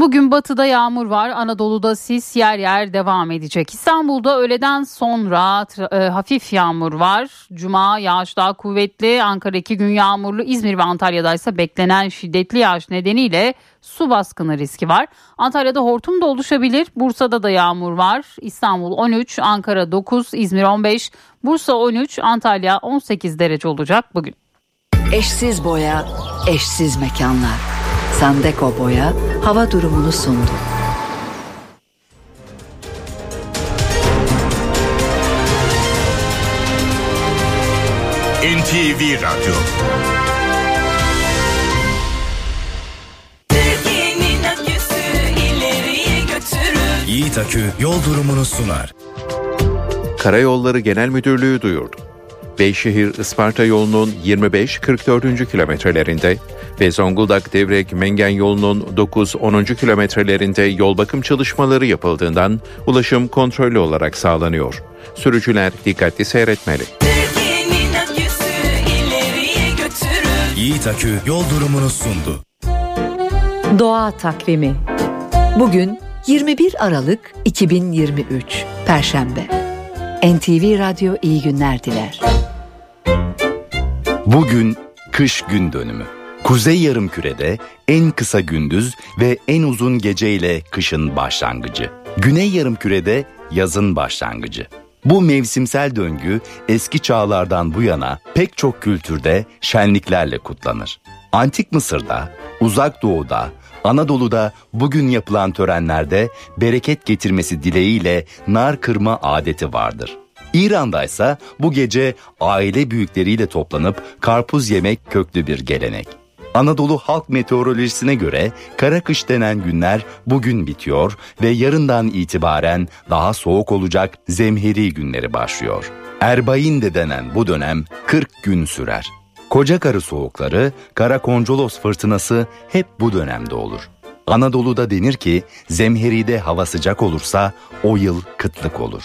Bugün batıda yağmur var, Anadolu'da sis yer yer devam edecek. İstanbul'da öğleden sonra e, hafif yağmur var. Cuma yağış daha kuvvetli, Ankara iki gün yağmurlu, İzmir ve Antalya'da ise beklenen şiddetli yağış nedeniyle su baskını riski var. Antalya'da hortum da oluşabilir, Bursa'da da yağmur var. İstanbul 13, Ankara 9, İzmir 15, Bursa 13, Antalya 18 derece olacak bugün. Eşsiz boya, eşsiz mekanlar. Sandeko Boya hava durumunu sundu. NTV Radyo Yiğit Akü yol durumunu sunar. Karayolları Genel Müdürlüğü duyurdu. Beyşehir Isparta yolunun 25-44. kilometrelerinde ve Zonguldak Devrek Mengen yolunun 9-10. kilometrelerinde yol bakım çalışmaları yapıldığından ulaşım kontrollü olarak sağlanıyor. Sürücüler dikkatli seyretmeli. Yiğit Akü yol durumunu sundu. Doğa takvimi. Bugün 21 Aralık 2023 Perşembe. NTV Radyo iyi günler diler. Bugün kış gün dönümü. Kuzey yarımkürede en kısa gündüz ve en uzun gece ile kışın başlangıcı. Güney yarımkürede yazın başlangıcı. Bu mevsimsel döngü eski çağlardan bu yana pek çok kültürde şenliklerle kutlanır. Antik Mısır'da, Uzak Doğu'da, Anadolu'da bugün yapılan törenlerde bereket getirmesi dileğiyle nar kırma adeti vardır. İran'da ise bu gece aile büyükleriyle toplanıp karpuz yemek köklü bir gelenek. Anadolu halk meteorolojisine göre kara kış denen günler bugün bitiyor ve yarından itibaren daha soğuk olacak zemheri günleri başlıyor. Erbain de denen bu dönem 40 gün sürer. Koca karı soğukları, kara koncolos fırtınası hep bu dönemde olur. Anadolu'da denir ki zemheride hava sıcak olursa o yıl kıtlık olur.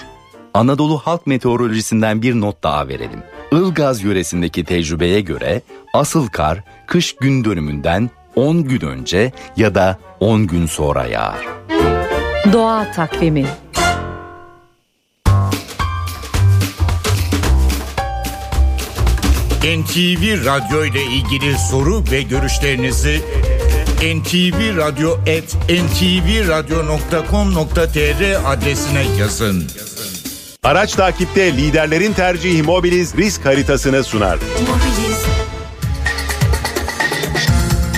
Anadolu halk meteorolojisinden bir not daha verelim. Ilgaz yöresindeki tecrübeye göre asıl kar kış gün dönümünden 10 gün önce ya da 10 gün sonra yağar. Doğa takvimi NTV Radyo ile ilgili soru ve görüşlerinizi ntvradio.com.tr adresine yazın. Araç takipte liderlerin tercihi Mobiliz risk haritasını sunar.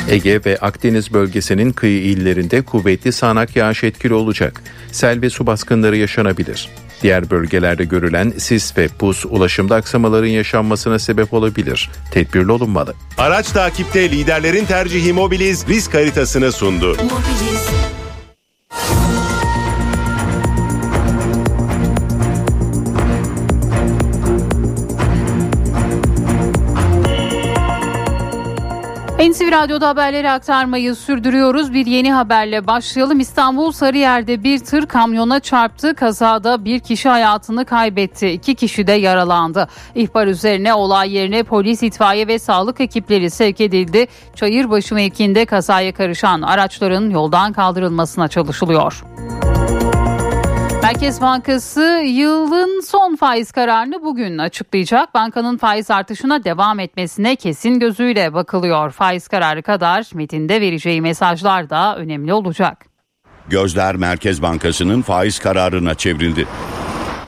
Ege ve Akdeniz bölgesinin kıyı illerinde kuvvetli sağanak yağış etkili olacak. Sel ve su baskınları yaşanabilir. Diğer bölgelerde görülen sis ve pus ulaşımda aksamaların yaşanmasına sebep olabilir. Tedbirli olunmalı. Araç takipte liderlerin tercihi Mobiliz risk haritasını sundu. Mobiliz. NTV Radyo'da haberleri aktarmayı sürdürüyoruz. Bir yeni haberle başlayalım. İstanbul Sarıyer'de bir tır kamyona çarptı. Kazada bir kişi hayatını kaybetti. İki kişi de yaralandı. İhbar üzerine olay yerine polis, itfaiye ve sağlık ekipleri sevk edildi. Çayırbaşı mevkiinde kazaya karışan araçların yoldan kaldırılmasına çalışılıyor. Merkez Bankası yılın son faiz kararını bugün açıklayacak. Bankanın faiz artışına devam etmesine kesin gözüyle bakılıyor. Faiz kararı kadar metinde vereceği mesajlar da önemli olacak. Gözler Merkez Bankası'nın faiz kararına çevrildi.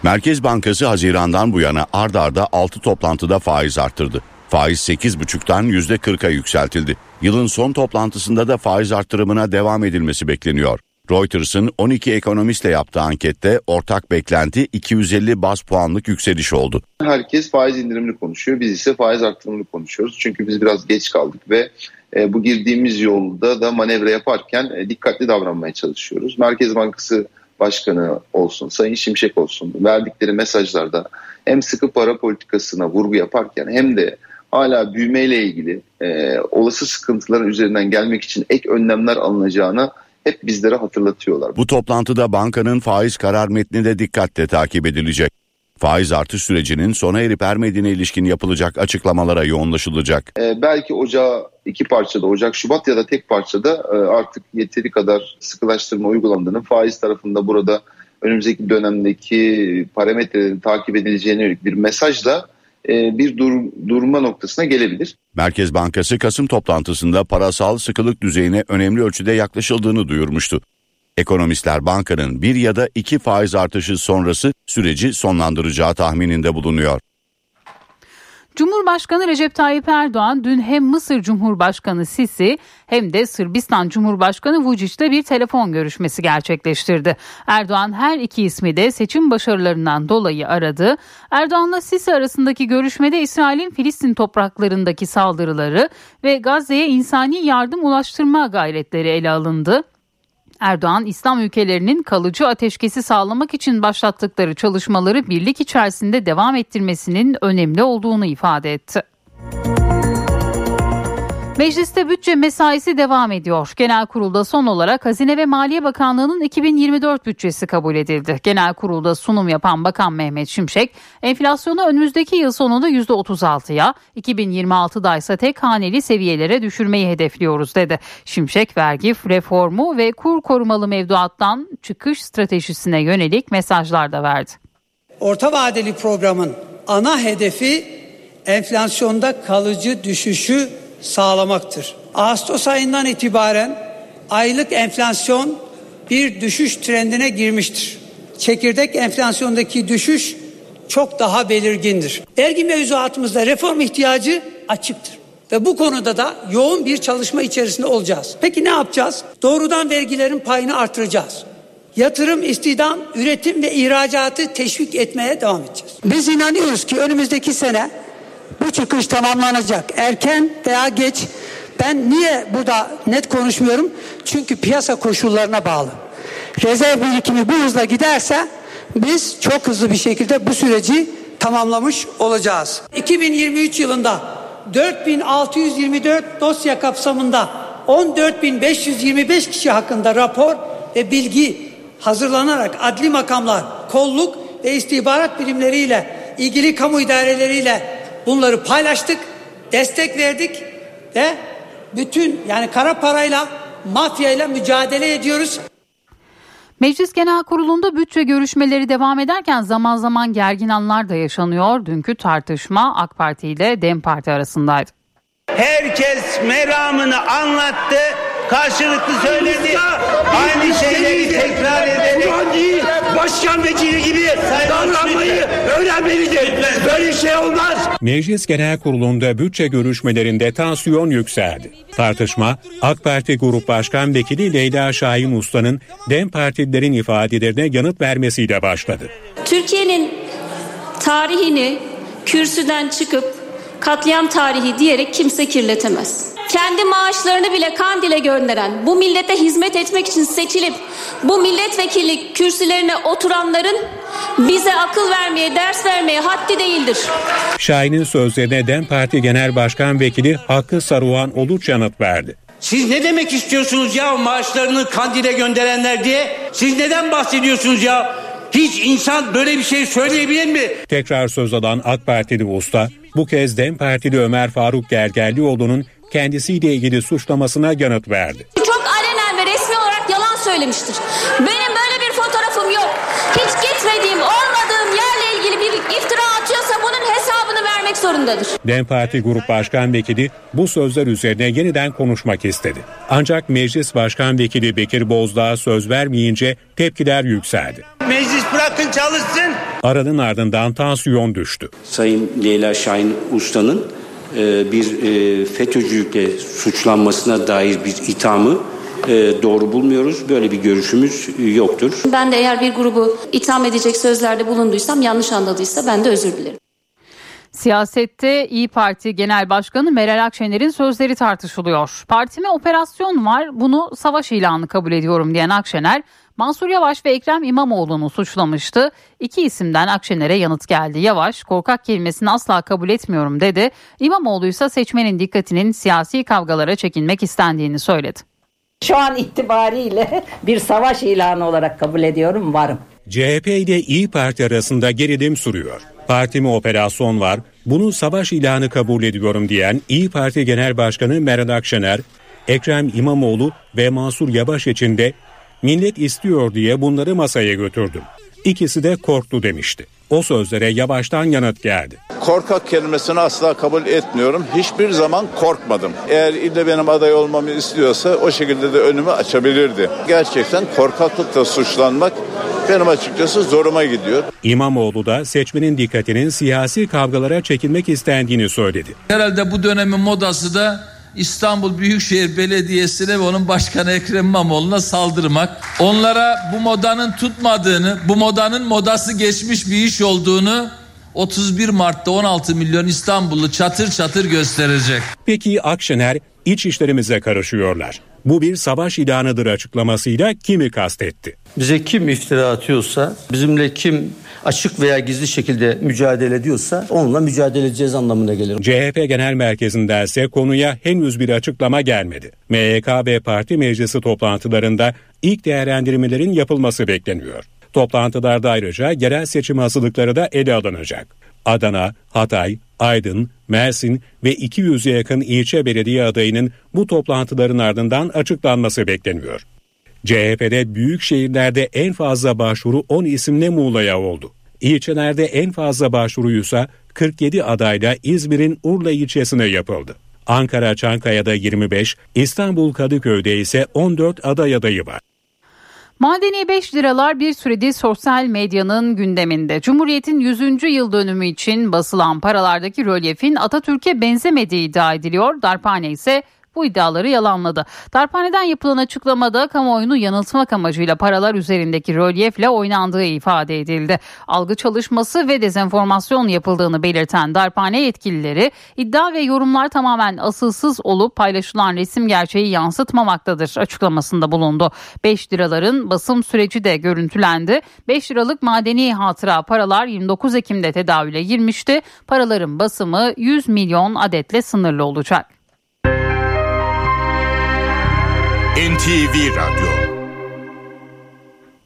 Merkez Bankası Haziran'dan bu yana ard arda 6 toplantıda faiz arttırdı. Faiz 8,5'tan %40'a yükseltildi. Yılın son toplantısında da faiz arttırımına devam edilmesi bekleniyor. Reuters'ın 12 ekonomistle yaptığı ankette ortak beklenti 250 bas puanlık yükseliş oldu. Herkes faiz indirimini konuşuyor. Biz ise faiz arttırımını konuşuyoruz. Çünkü biz biraz geç kaldık ve e, bu girdiğimiz yolda da manevra yaparken e, dikkatli davranmaya çalışıyoruz. Merkez Bankası Başkanı olsun, Sayın Şimşek olsun verdikleri mesajlarda hem sıkı para politikasına vurgu yaparken hem de hala büyümeyle ilgili e, olası sıkıntıların üzerinden gelmek için ek önlemler alınacağına hep bizlere hatırlatıyorlar. Bu toplantıda bankanın faiz karar metni de dikkatle takip edilecek. Faiz artış sürecinin sona erip ermediğine ilişkin yapılacak açıklamalara yoğunlaşılacak. Ee, belki ocağı iki parçada, Ocak, Şubat ya da tek parçada e, artık yeteri kadar sıkılaştırma uygulandığını, faiz tarafında burada önümüzdeki dönemdeki parametrelerin takip edileceğine yönelik bir mesajla bir dur, durma noktasına gelebilir. Merkez Bankası Kasım toplantısında parasal sıkılık düzeyine önemli ölçüde yaklaşıldığını duyurmuştu. Ekonomistler bankanın bir ya da iki faiz artışı sonrası süreci sonlandıracağı tahmininde bulunuyor. Cumhurbaşkanı Recep Tayyip Erdoğan dün hem Mısır Cumhurbaşkanı Sisi hem de Sırbistan Cumhurbaşkanı Vučić'le bir telefon görüşmesi gerçekleştirdi. Erdoğan her iki ismi de seçim başarılarından dolayı aradı. Erdoğan'la Sisi arasındaki görüşmede İsrail'in Filistin topraklarındaki saldırıları ve Gazze'ye insani yardım ulaştırma gayretleri ele alındı. Erdoğan İslam ülkelerinin kalıcı ateşkesi sağlamak için başlattıkları çalışmaları birlik içerisinde devam ettirmesinin önemli olduğunu ifade etti. Mecliste bütçe mesaisi devam ediyor. Genel kurulda son olarak Hazine ve Maliye Bakanlığı'nın 2024 bütçesi kabul edildi. Genel kurulda sunum yapan Bakan Mehmet Şimşek, enflasyonu önümüzdeki yıl sonunda %36'ya, 2026'da ise tek haneli seviyelere düşürmeyi hedefliyoruz dedi. Şimşek vergi reformu ve kur korumalı mevduattan çıkış stratejisine yönelik mesajlar da verdi. Orta vadeli programın ana hedefi enflasyonda kalıcı düşüşü sağlamaktır. Ağustos ayından itibaren aylık enflasyon bir düşüş trendine girmiştir. Çekirdek enflasyondaki düşüş çok daha belirgindir. Vergi mevzuatımızda reform ihtiyacı açıktır. Ve bu konuda da yoğun bir çalışma içerisinde olacağız. Peki ne yapacağız? Doğrudan vergilerin payını artıracağız. Yatırım, istihdam, üretim ve ihracatı teşvik etmeye devam edeceğiz. Biz inanıyoruz ki önümüzdeki sene bu çıkış tamamlanacak. Erken veya geç. Ben niye burada net konuşmuyorum? Çünkü piyasa koşullarına bağlı. Rezerv birikimi bu hızla giderse biz çok hızlı bir şekilde bu süreci tamamlamış olacağız. 2023 yılında 4624 dosya kapsamında 14525 kişi hakkında rapor ve bilgi hazırlanarak adli makamlar, kolluk ve istihbarat birimleriyle ilgili kamu idareleriyle bunları paylaştık, destek verdik ve bütün yani kara parayla mafyayla mücadele ediyoruz. Meclis Genel Kurulu'nda bütçe görüşmeleri devam ederken zaman zaman gergin anlar da yaşanıyor. Dünkü tartışma AK Parti ile DEM Parti arasındaydı. Herkes meramını anlattı, karşılıklı söyledi. Aynı şeyleri tekrar ederek. değil, başkan vekili gibi davranmayı öğrenmelidir. Böyle şey olmaz. Meclis Genel Kurulu'nda bütçe görüşmelerinde tansiyon yükseldi. Tartışma AK Parti Grup Başkan Vekili Leyla Şahin Usta'nın DEM Partililerin ifadelerine yanıt vermesiyle başladı. Türkiye'nin tarihini kürsüden çıkıp katliam tarihi diyerek kimse kirletemez. Kendi maaşlarını bile Kandil'e gönderen, bu millete hizmet etmek için seçilip bu milletvekili kürsülerine oturanların bize akıl vermeye, ders vermeye haddi değildir. Şahin'in sözlerine DEM Parti Genel Başkan Vekili Hakkı Saruhan Oluç yanıt verdi. Siz ne demek istiyorsunuz ya maaşlarını kandile gönderenler diye? Siz neden bahsediyorsunuz ya? Hiç insan böyle bir şey söyleyebilir mi? Tekrar söz alan AK Partili usta bu kez DEM Partili Ömer Faruk Gergerlioğlu'nun kendisiyle ilgili suçlamasına yanıt verdi. Çok alenen ve resmi olarak yalan söylemiştir. Benim böyle bir fotoğrafım yok. Hiç gitmediğim, olmadığım yerle ilgili bir iftira atıyorsa bunun hesabını vermek zorundadır. DEM Parti Grup Başkan Vekili bu sözler üzerine yeniden konuşmak istedi. Ancak Meclis Başkan Vekili Bekir Bozdağ söz vermeyince tepkiler yükseldi. Meclis bırakın çalışsın. Aranın ardından tansiyon düştü. Sayın Leyla Şahin Usta'nın e, bir e, FETÖ'cülükle suçlanmasına dair bir ithamı e, doğru bulmuyoruz. Böyle bir görüşümüz yoktur. Ben de eğer bir grubu itham edecek sözlerde bulunduysam, yanlış anladıysa ben de özür dilerim. Siyasette İyi Parti Genel Başkanı Meral Akşener'in sözleri tartışılıyor. Partime operasyon var bunu savaş ilanı kabul ediyorum diyen Akşener Mansur Yavaş ve Ekrem İmamoğlu'nu suçlamıştı. İki isimden Akşener'e yanıt geldi. Yavaş korkak kelimesini asla kabul etmiyorum dedi. İmamoğlu ise seçmenin dikkatinin siyasi kavgalara çekinmek istendiğini söyledi. Şu an itibariyle bir savaş ilanı olarak kabul ediyorum varım. CHP ile İyi Parti arasında gerilim sürüyor. Partime operasyon var, bunu savaş ilanı kabul ediyorum diyen İyi Parti Genel Başkanı Meral Akşener, Ekrem İmamoğlu ve Mansur Yavaş için de millet istiyor diye bunları masaya götürdüm. İkisi de korktu demişti. O sözlere Yavaş'tan yanıt geldi. Korkak kelimesini asla kabul etmiyorum. Hiçbir zaman korkmadım. Eğer ille benim aday olmamı istiyorsa o şekilde de önümü açabilirdi. Gerçekten korkaklıkla suçlanmak benim açıkçası zoruma gidiyor. İmamoğlu da seçmenin dikkatinin siyasi kavgalara çekilmek istendiğini söyledi. Herhalde bu dönemin modası da İstanbul Büyükşehir Belediyesi'ne ve onun başkanı Ekrem İmamoğlu'na saldırmak. Onlara bu modanın tutmadığını, bu modanın modası geçmiş bir iş olduğunu 31 Mart'ta 16 milyon İstanbullu çatır çatır gösterecek. Peki Akşener iç işlerimize karışıyorlar. Bu bir savaş ilanıdır açıklamasıyla kimi kastetti? Bize kim iftira atıyorsa, bizimle kim açık veya gizli şekilde mücadele ediyorsa onunla mücadele edeceğiz anlamına gelir. CHP Genel Merkezi'nde ise konuya henüz bir açıklama gelmedi. MYK ve parti meclisi toplantılarında ilk değerlendirmelerin yapılması bekleniyor. Toplantılarda ayrıca yerel seçim hazırlıkları da ele alınacak. Adana, Hatay, Aydın, Mersin ve 200'e yakın ilçe belediye adayının bu toplantıların ardından açıklanması bekleniyor. CHP'de büyük şehirlerde en fazla başvuru 10 isimle Muğla'ya oldu. İlçelerde en fazla başvuruysa 47 adayla İzmir'in Urla ilçesine yapıldı. Ankara Çankaya'da 25, İstanbul Kadıköy'de ise 14 aday adayı var. Madeni 5 liralar bir süredir sosyal medyanın gündeminde. Cumhuriyet'in 100. yıl dönümü için basılan paralardaki rölyefin Atatürk'e benzemediği iddia ediliyor. Darphane ise bu iddiaları yalanladı. Darphaneden yapılan açıklamada kamuoyunu yanıltmak amacıyla paralar üzerindeki rölyefle oynandığı ifade edildi. Algı çalışması ve dezenformasyon yapıldığını belirten darphane yetkilileri iddia ve yorumlar tamamen asılsız olup paylaşılan resim gerçeği yansıtmamaktadır açıklamasında bulundu. 5 liraların basım süreci de görüntülendi. 5 liralık madeni hatıra paralar 29 Ekim'de tedavüle girmişti. Paraların basımı 100 milyon adetle sınırlı olacak. NTV Radyo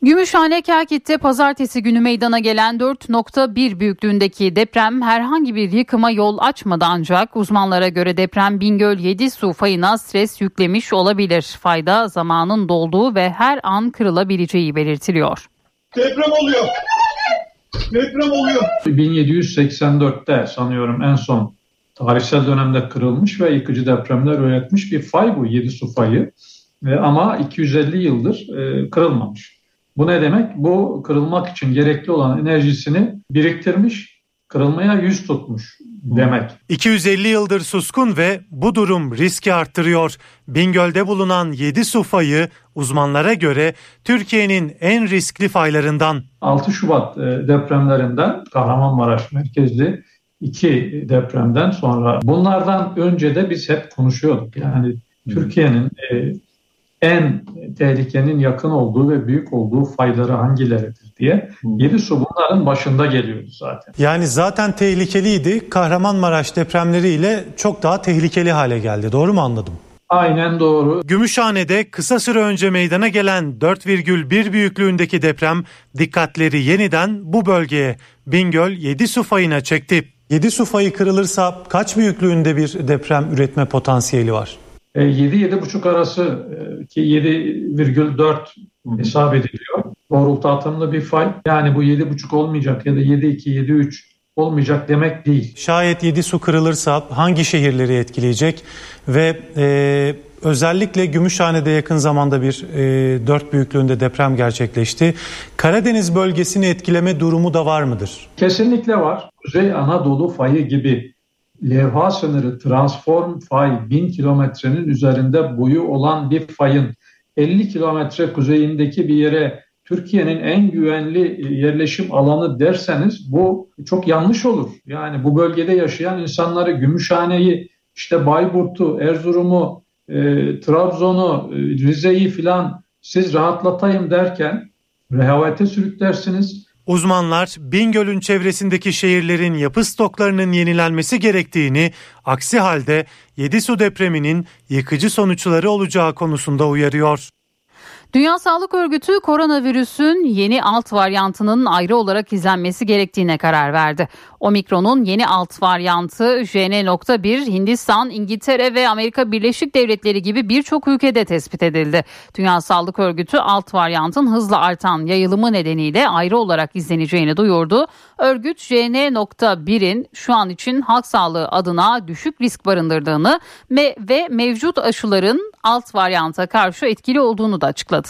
Gümüşhane Kelkit'te pazartesi günü meydana gelen 4.1 büyüklüğündeki deprem herhangi bir yıkıma yol açmadı ancak uzmanlara göre deprem Bingöl 7 su fayına stres yüklemiş olabilir. Fayda zamanın dolduğu ve her an kırılabileceği belirtiliyor. Deprem oluyor. Deprem oluyor. 1784'te sanıyorum en son tarihsel dönemde kırılmış ve yıkıcı depremler üretmiş bir fay bu 7 su fayı. E, ama 250 yıldır e, kırılmamış. Bu ne demek? Bu kırılmak için gerekli olan enerjisini biriktirmiş, kırılmaya yüz tutmuş demek. 250 yıldır suskun ve bu durum riski arttırıyor. Bingöl'de bulunan 7 su fayı uzmanlara göre Türkiye'nin en riskli faylarından. 6 Şubat e, depremlerinden Kahramanmaraş merkezli iki depremden sonra bunlardan önce de biz hep konuşuyorduk. Yani Türkiye'nin en tehlikenin yakın olduğu ve büyük olduğu fayları hangileridir diye. Yedi su bunların başında geliyordu zaten. Yani zaten tehlikeliydi. Kahramanmaraş depremleriyle çok daha tehlikeli hale geldi. Doğru mu anladım? Aynen doğru. Gümüşhane'de kısa süre önce meydana gelen 4,1 büyüklüğündeki deprem dikkatleri yeniden bu bölgeye Bingöl 7 su fayına çekti. 7 su fayı kırılırsa kaç büyüklüğünde bir deprem üretme potansiyeli var? 7-7,5 E, arası e, ki 7,4 hesap ediliyor. Doğrultu atımlı bir fay. Yani bu 7,5 olmayacak ya da 7,2, 7,3 olmayacak demek değil. Şayet 7 su kırılırsa hangi şehirleri etkileyecek ve e, özellikle Gümüşhane'de yakın zamanda bir e, 4 büyüklüğünde deprem gerçekleşti. Karadeniz bölgesini etkileme durumu da var mıdır? Kesinlikle var. Kuzey Anadolu fayı gibi levha sınırı transform fay 1000 kilometrenin üzerinde boyu olan bir fayın 50 kilometre kuzeyindeki bir yere Türkiye'nin en güvenli yerleşim alanı derseniz bu çok yanlış olur. Yani bu bölgede yaşayan insanları Gümüşhane'yi, işte Bayburt'u, Erzurum'u, e, Trabzon'u, e, Rize'yi filan siz rahatlatayım derken rehavete sürüklersiniz. Uzmanlar Bingöl'ün çevresindeki şehirlerin yapı stoklarının yenilenmesi gerektiğini, aksi halde 7 su depreminin yıkıcı sonuçları olacağı konusunda uyarıyor. Dünya Sağlık Örgütü koronavirüsün yeni alt varyantının ayrı olarak izlenmesi gerektiğine karar verdi. Omikron'un yeni alt varyantı JN.1 Hindistan, İngiltere ve Amerika Birleşik Devletleri gibi birçok ülkede tespit edildi. Dünya Sağlık Örgütü alt varyantın hızla artan yayılımı nedeniyle ayrı olarak izleneceğini duyurdu. Örgüt JN.1'in şu an için halk sağlığı adına düşük risk barındırdığını ve mevcut aşıların alt varyanta karşı etkili olduğunu da açıkladı.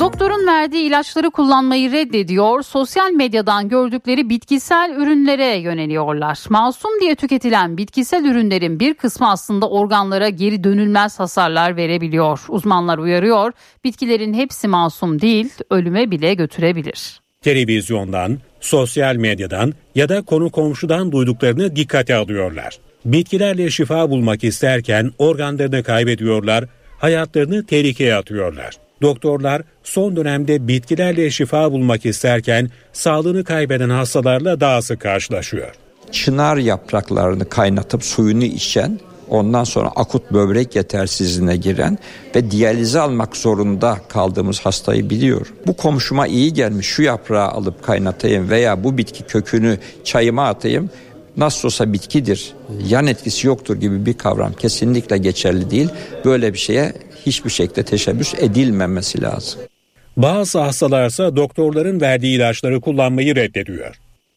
Doktorun verdiği ilaçları kullanmayı reddediyor, sosyal medyadan gördükleri bitkisel ürünlere yöneliyorlar. Masum diye tüketilen bitkisel ürünlerin bir kısmı aslında organlara geri dönülmez hasarlar verebiliyor. Uzmanlar uyarıyor, bitkilerin hepsi masum değil, ölüme bile götürebilir. Televizyondan, sosyal medyadan ya da konu komşudan duyduklarını dikkate alıyorlar. Bitkilerle şifa bulmak isterken organlarını kaybediyorlar, hayatlarını tehlikeye atıyorlar. Doktorlar son dönemde bitkilerle şifa bulmak isterken sağlığını kaybeden hastalarla daha sık karşılaşıyor. Çınar yapraklarını kaynatıp suyunu içen, ondan sonra akut böbrek yetersizliğine giren ve diyalize almak zorunda kaldığımız hastayı biliyor. Bu komşuma iyi gelmiş şu yaprağı alıp kaynatayım veya bu bitki kökünü çayıma atayım nasıl olsa bitkidir, yan etkisi yoktur gibi bir kavram kesinlikle geçerli değil. Böyle bir şeye hiçbir şekilde teşebbüs edilmemesi lazım. Bazı hastalarsa doktorların verdiği ilaçları kullanmayı reddediyor.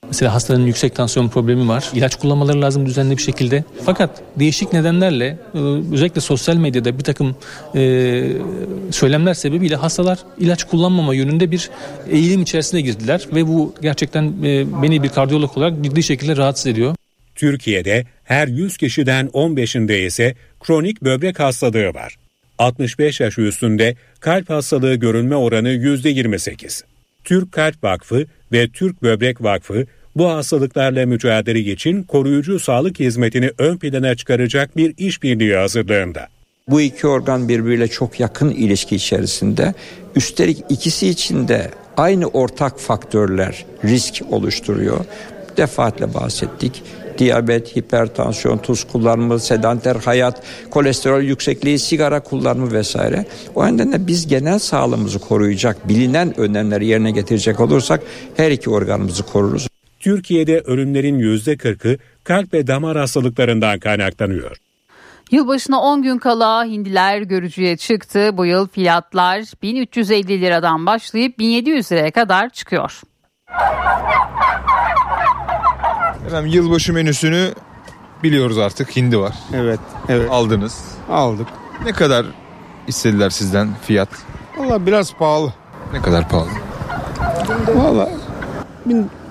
Mesela hastaların yüksek tansiyon problemi var. İlaç kullanmaları lazım düzenli bir şekilde. Fakat değişik nedenlerle e, özellikle sosyal medyada bir takım e, söylemler sebebiyle hastalar ilaç kullanmama yönünde bir eğilim içerisine girdiler. Ve bu gerçekten e, beni bir kardiyolog olarak ciddi şekilde rahatsız ediyor. Türkiye'de her 100 kişiden 15'inde ise kronik böbrek hastalığı var. 65 yaş üstünde kalp hastalığı görülme oranı %28. Türk Kalp Vakfı ve Türk Böbrek Vakfı bu hastalıklarla mücadele için koruyucu sağlık hizmetini ön plana çıkaracak bir işbirliği hazırlığında. Bu iki organ birbiriyle çok yakın ilişki içerisinde. Üstelik ikisi için de aynı ortak faktörler risk oluşturuyor. Defaatle bahsettik. Diyabet, hipertansiyon, tuz kullanımı, sedanter hayat, kolesterol yüksekliği, sigara kullanımı vesaire. O nedenle biz genel sağlığımızı koruyacak, bilinen önlemleri yerine getirecek olursak her iki organımızı koruruz. Türkiye'de ölümlerin %40'ı kalp ve damar hastalıklarından kaynaklanıyor. Yılbaşına 10 gün kala hindiler görücüye çıktı. Bu yıl fiyatlar 1350 liradan başlayıp 1700 liraya kadar çıkıyor. Efendim yılbaşı menüsünü biliyoruz artık hindi var. Evet, evet. Aldınız. Aldık. Ne kadar istediler sizden fiyat? Valla biraz pahalı. Ne kadar pahalı? Valla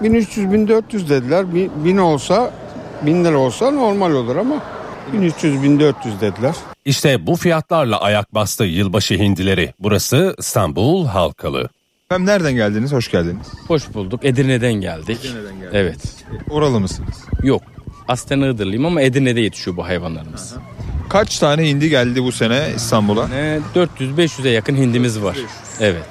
1300-1400 dediler. 1000 olsa 1000 lira olsa normal olur ama 1300-1400 dediler. İşte bu fiyatlarla ayak bastı yılbaşı hindileri. Burası İstanbul Halkalı. Efendim nereden geldiniz? Hoş geldiniz. Hoş bulduk. Edirne'den geldik. Edirne'den geldiniz. Evet. Oralı mısınız? Yok. Aslen Iğdırlıyım ama Edirne'de yetişiyor bu hayvanlarımız. Kaç tane hindi geldi bu sene İstanbul'a? Ne 400-500'e yakın hindimiz var. Evet.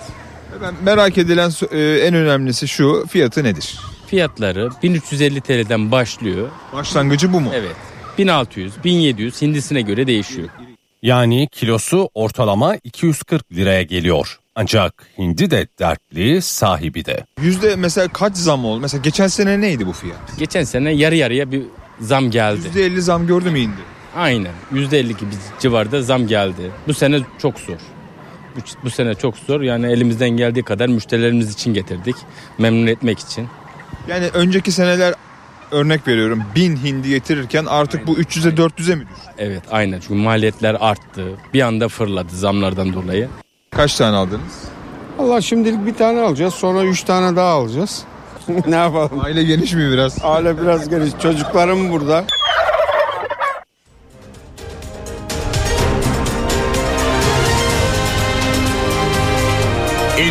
Ben merak edilen e, en önemlisi şu fiyatı nedir? Fiyatları 1350 TL'den başlıyor. Başlangıcı bu mu? Evet. 1600, 1700 hindisine göre değişiyor. Yani kilosu ortalama 240 liraya geliyor. Ancak hindi de dertli, sahibi de. Yüzde mesela kaç zam oldu? Mesela geçen sene neydi bu fiyat? Geçen sene yarı yarıya bir zam geldi. Yüzde elli zam gördü mü hindi? Aynen. %50 gibi civarda zam geldi. Bu sene çok zor. Bu, bu sene çok zor. Yani elimizden geldiği kadar müşterilerimiz için getirdik. Memnun etmek için. Yani önceki seneler örnek veriyorum 1000 hindi getirirken artık bu 300'e 400'e mi düştü? Evet aynen çünkü maliyetler arttı. Bir anda fırladı zamlardan dolayı. Kaç tane aldınız? Allah şimdilik bir tane alacağız sonra üç tane daha alacağız. ne yapalım? Aile geniş mi biraz? Aile biraz geniş. Çocuklarım burada.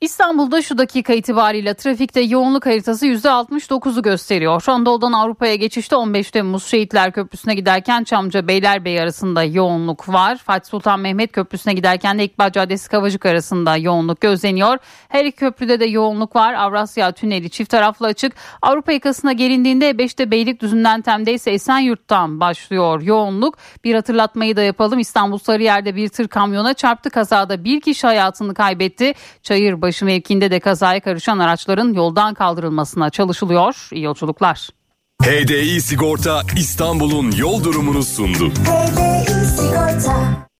İstanbul'da şu dakika itibariyle trafikte yoğunluk haritası %69'u gösteriyor. Anadolu'dan Avrupa'ya geçişte 15 Temmuz Şehitler Köprüsü'ne giderken Çamca Beylerbeyi arasında yoğunluk var. Fatih Sultan Mehmet Köprüsü'ne giderken de İkbal Caddesi Kavacık arasında yoğunluk gözleniyor. Her iki köprüde de yoğunluk var. Avrasya Tüneli çift taraflı açık. Avrupa yakasına gelindiğinde 5'te Beylikdüzü'nden Tem'de ise Esenyurt'tan başlıyor yoğunluk. Bir hatırlatmayı da yapalım. İstanbul Sarıyer'de bir tır kamyona çarptı. Kazada bir kişi hayatını kaybetti. Çayırbaşı mevkinde de kazaya karışan araçların yoldan kaldırılmasına çalışılıyor. İyi yolculuklar. HDI Sigorta İstanbul'un yol durumunu sundu. HDI Sigorta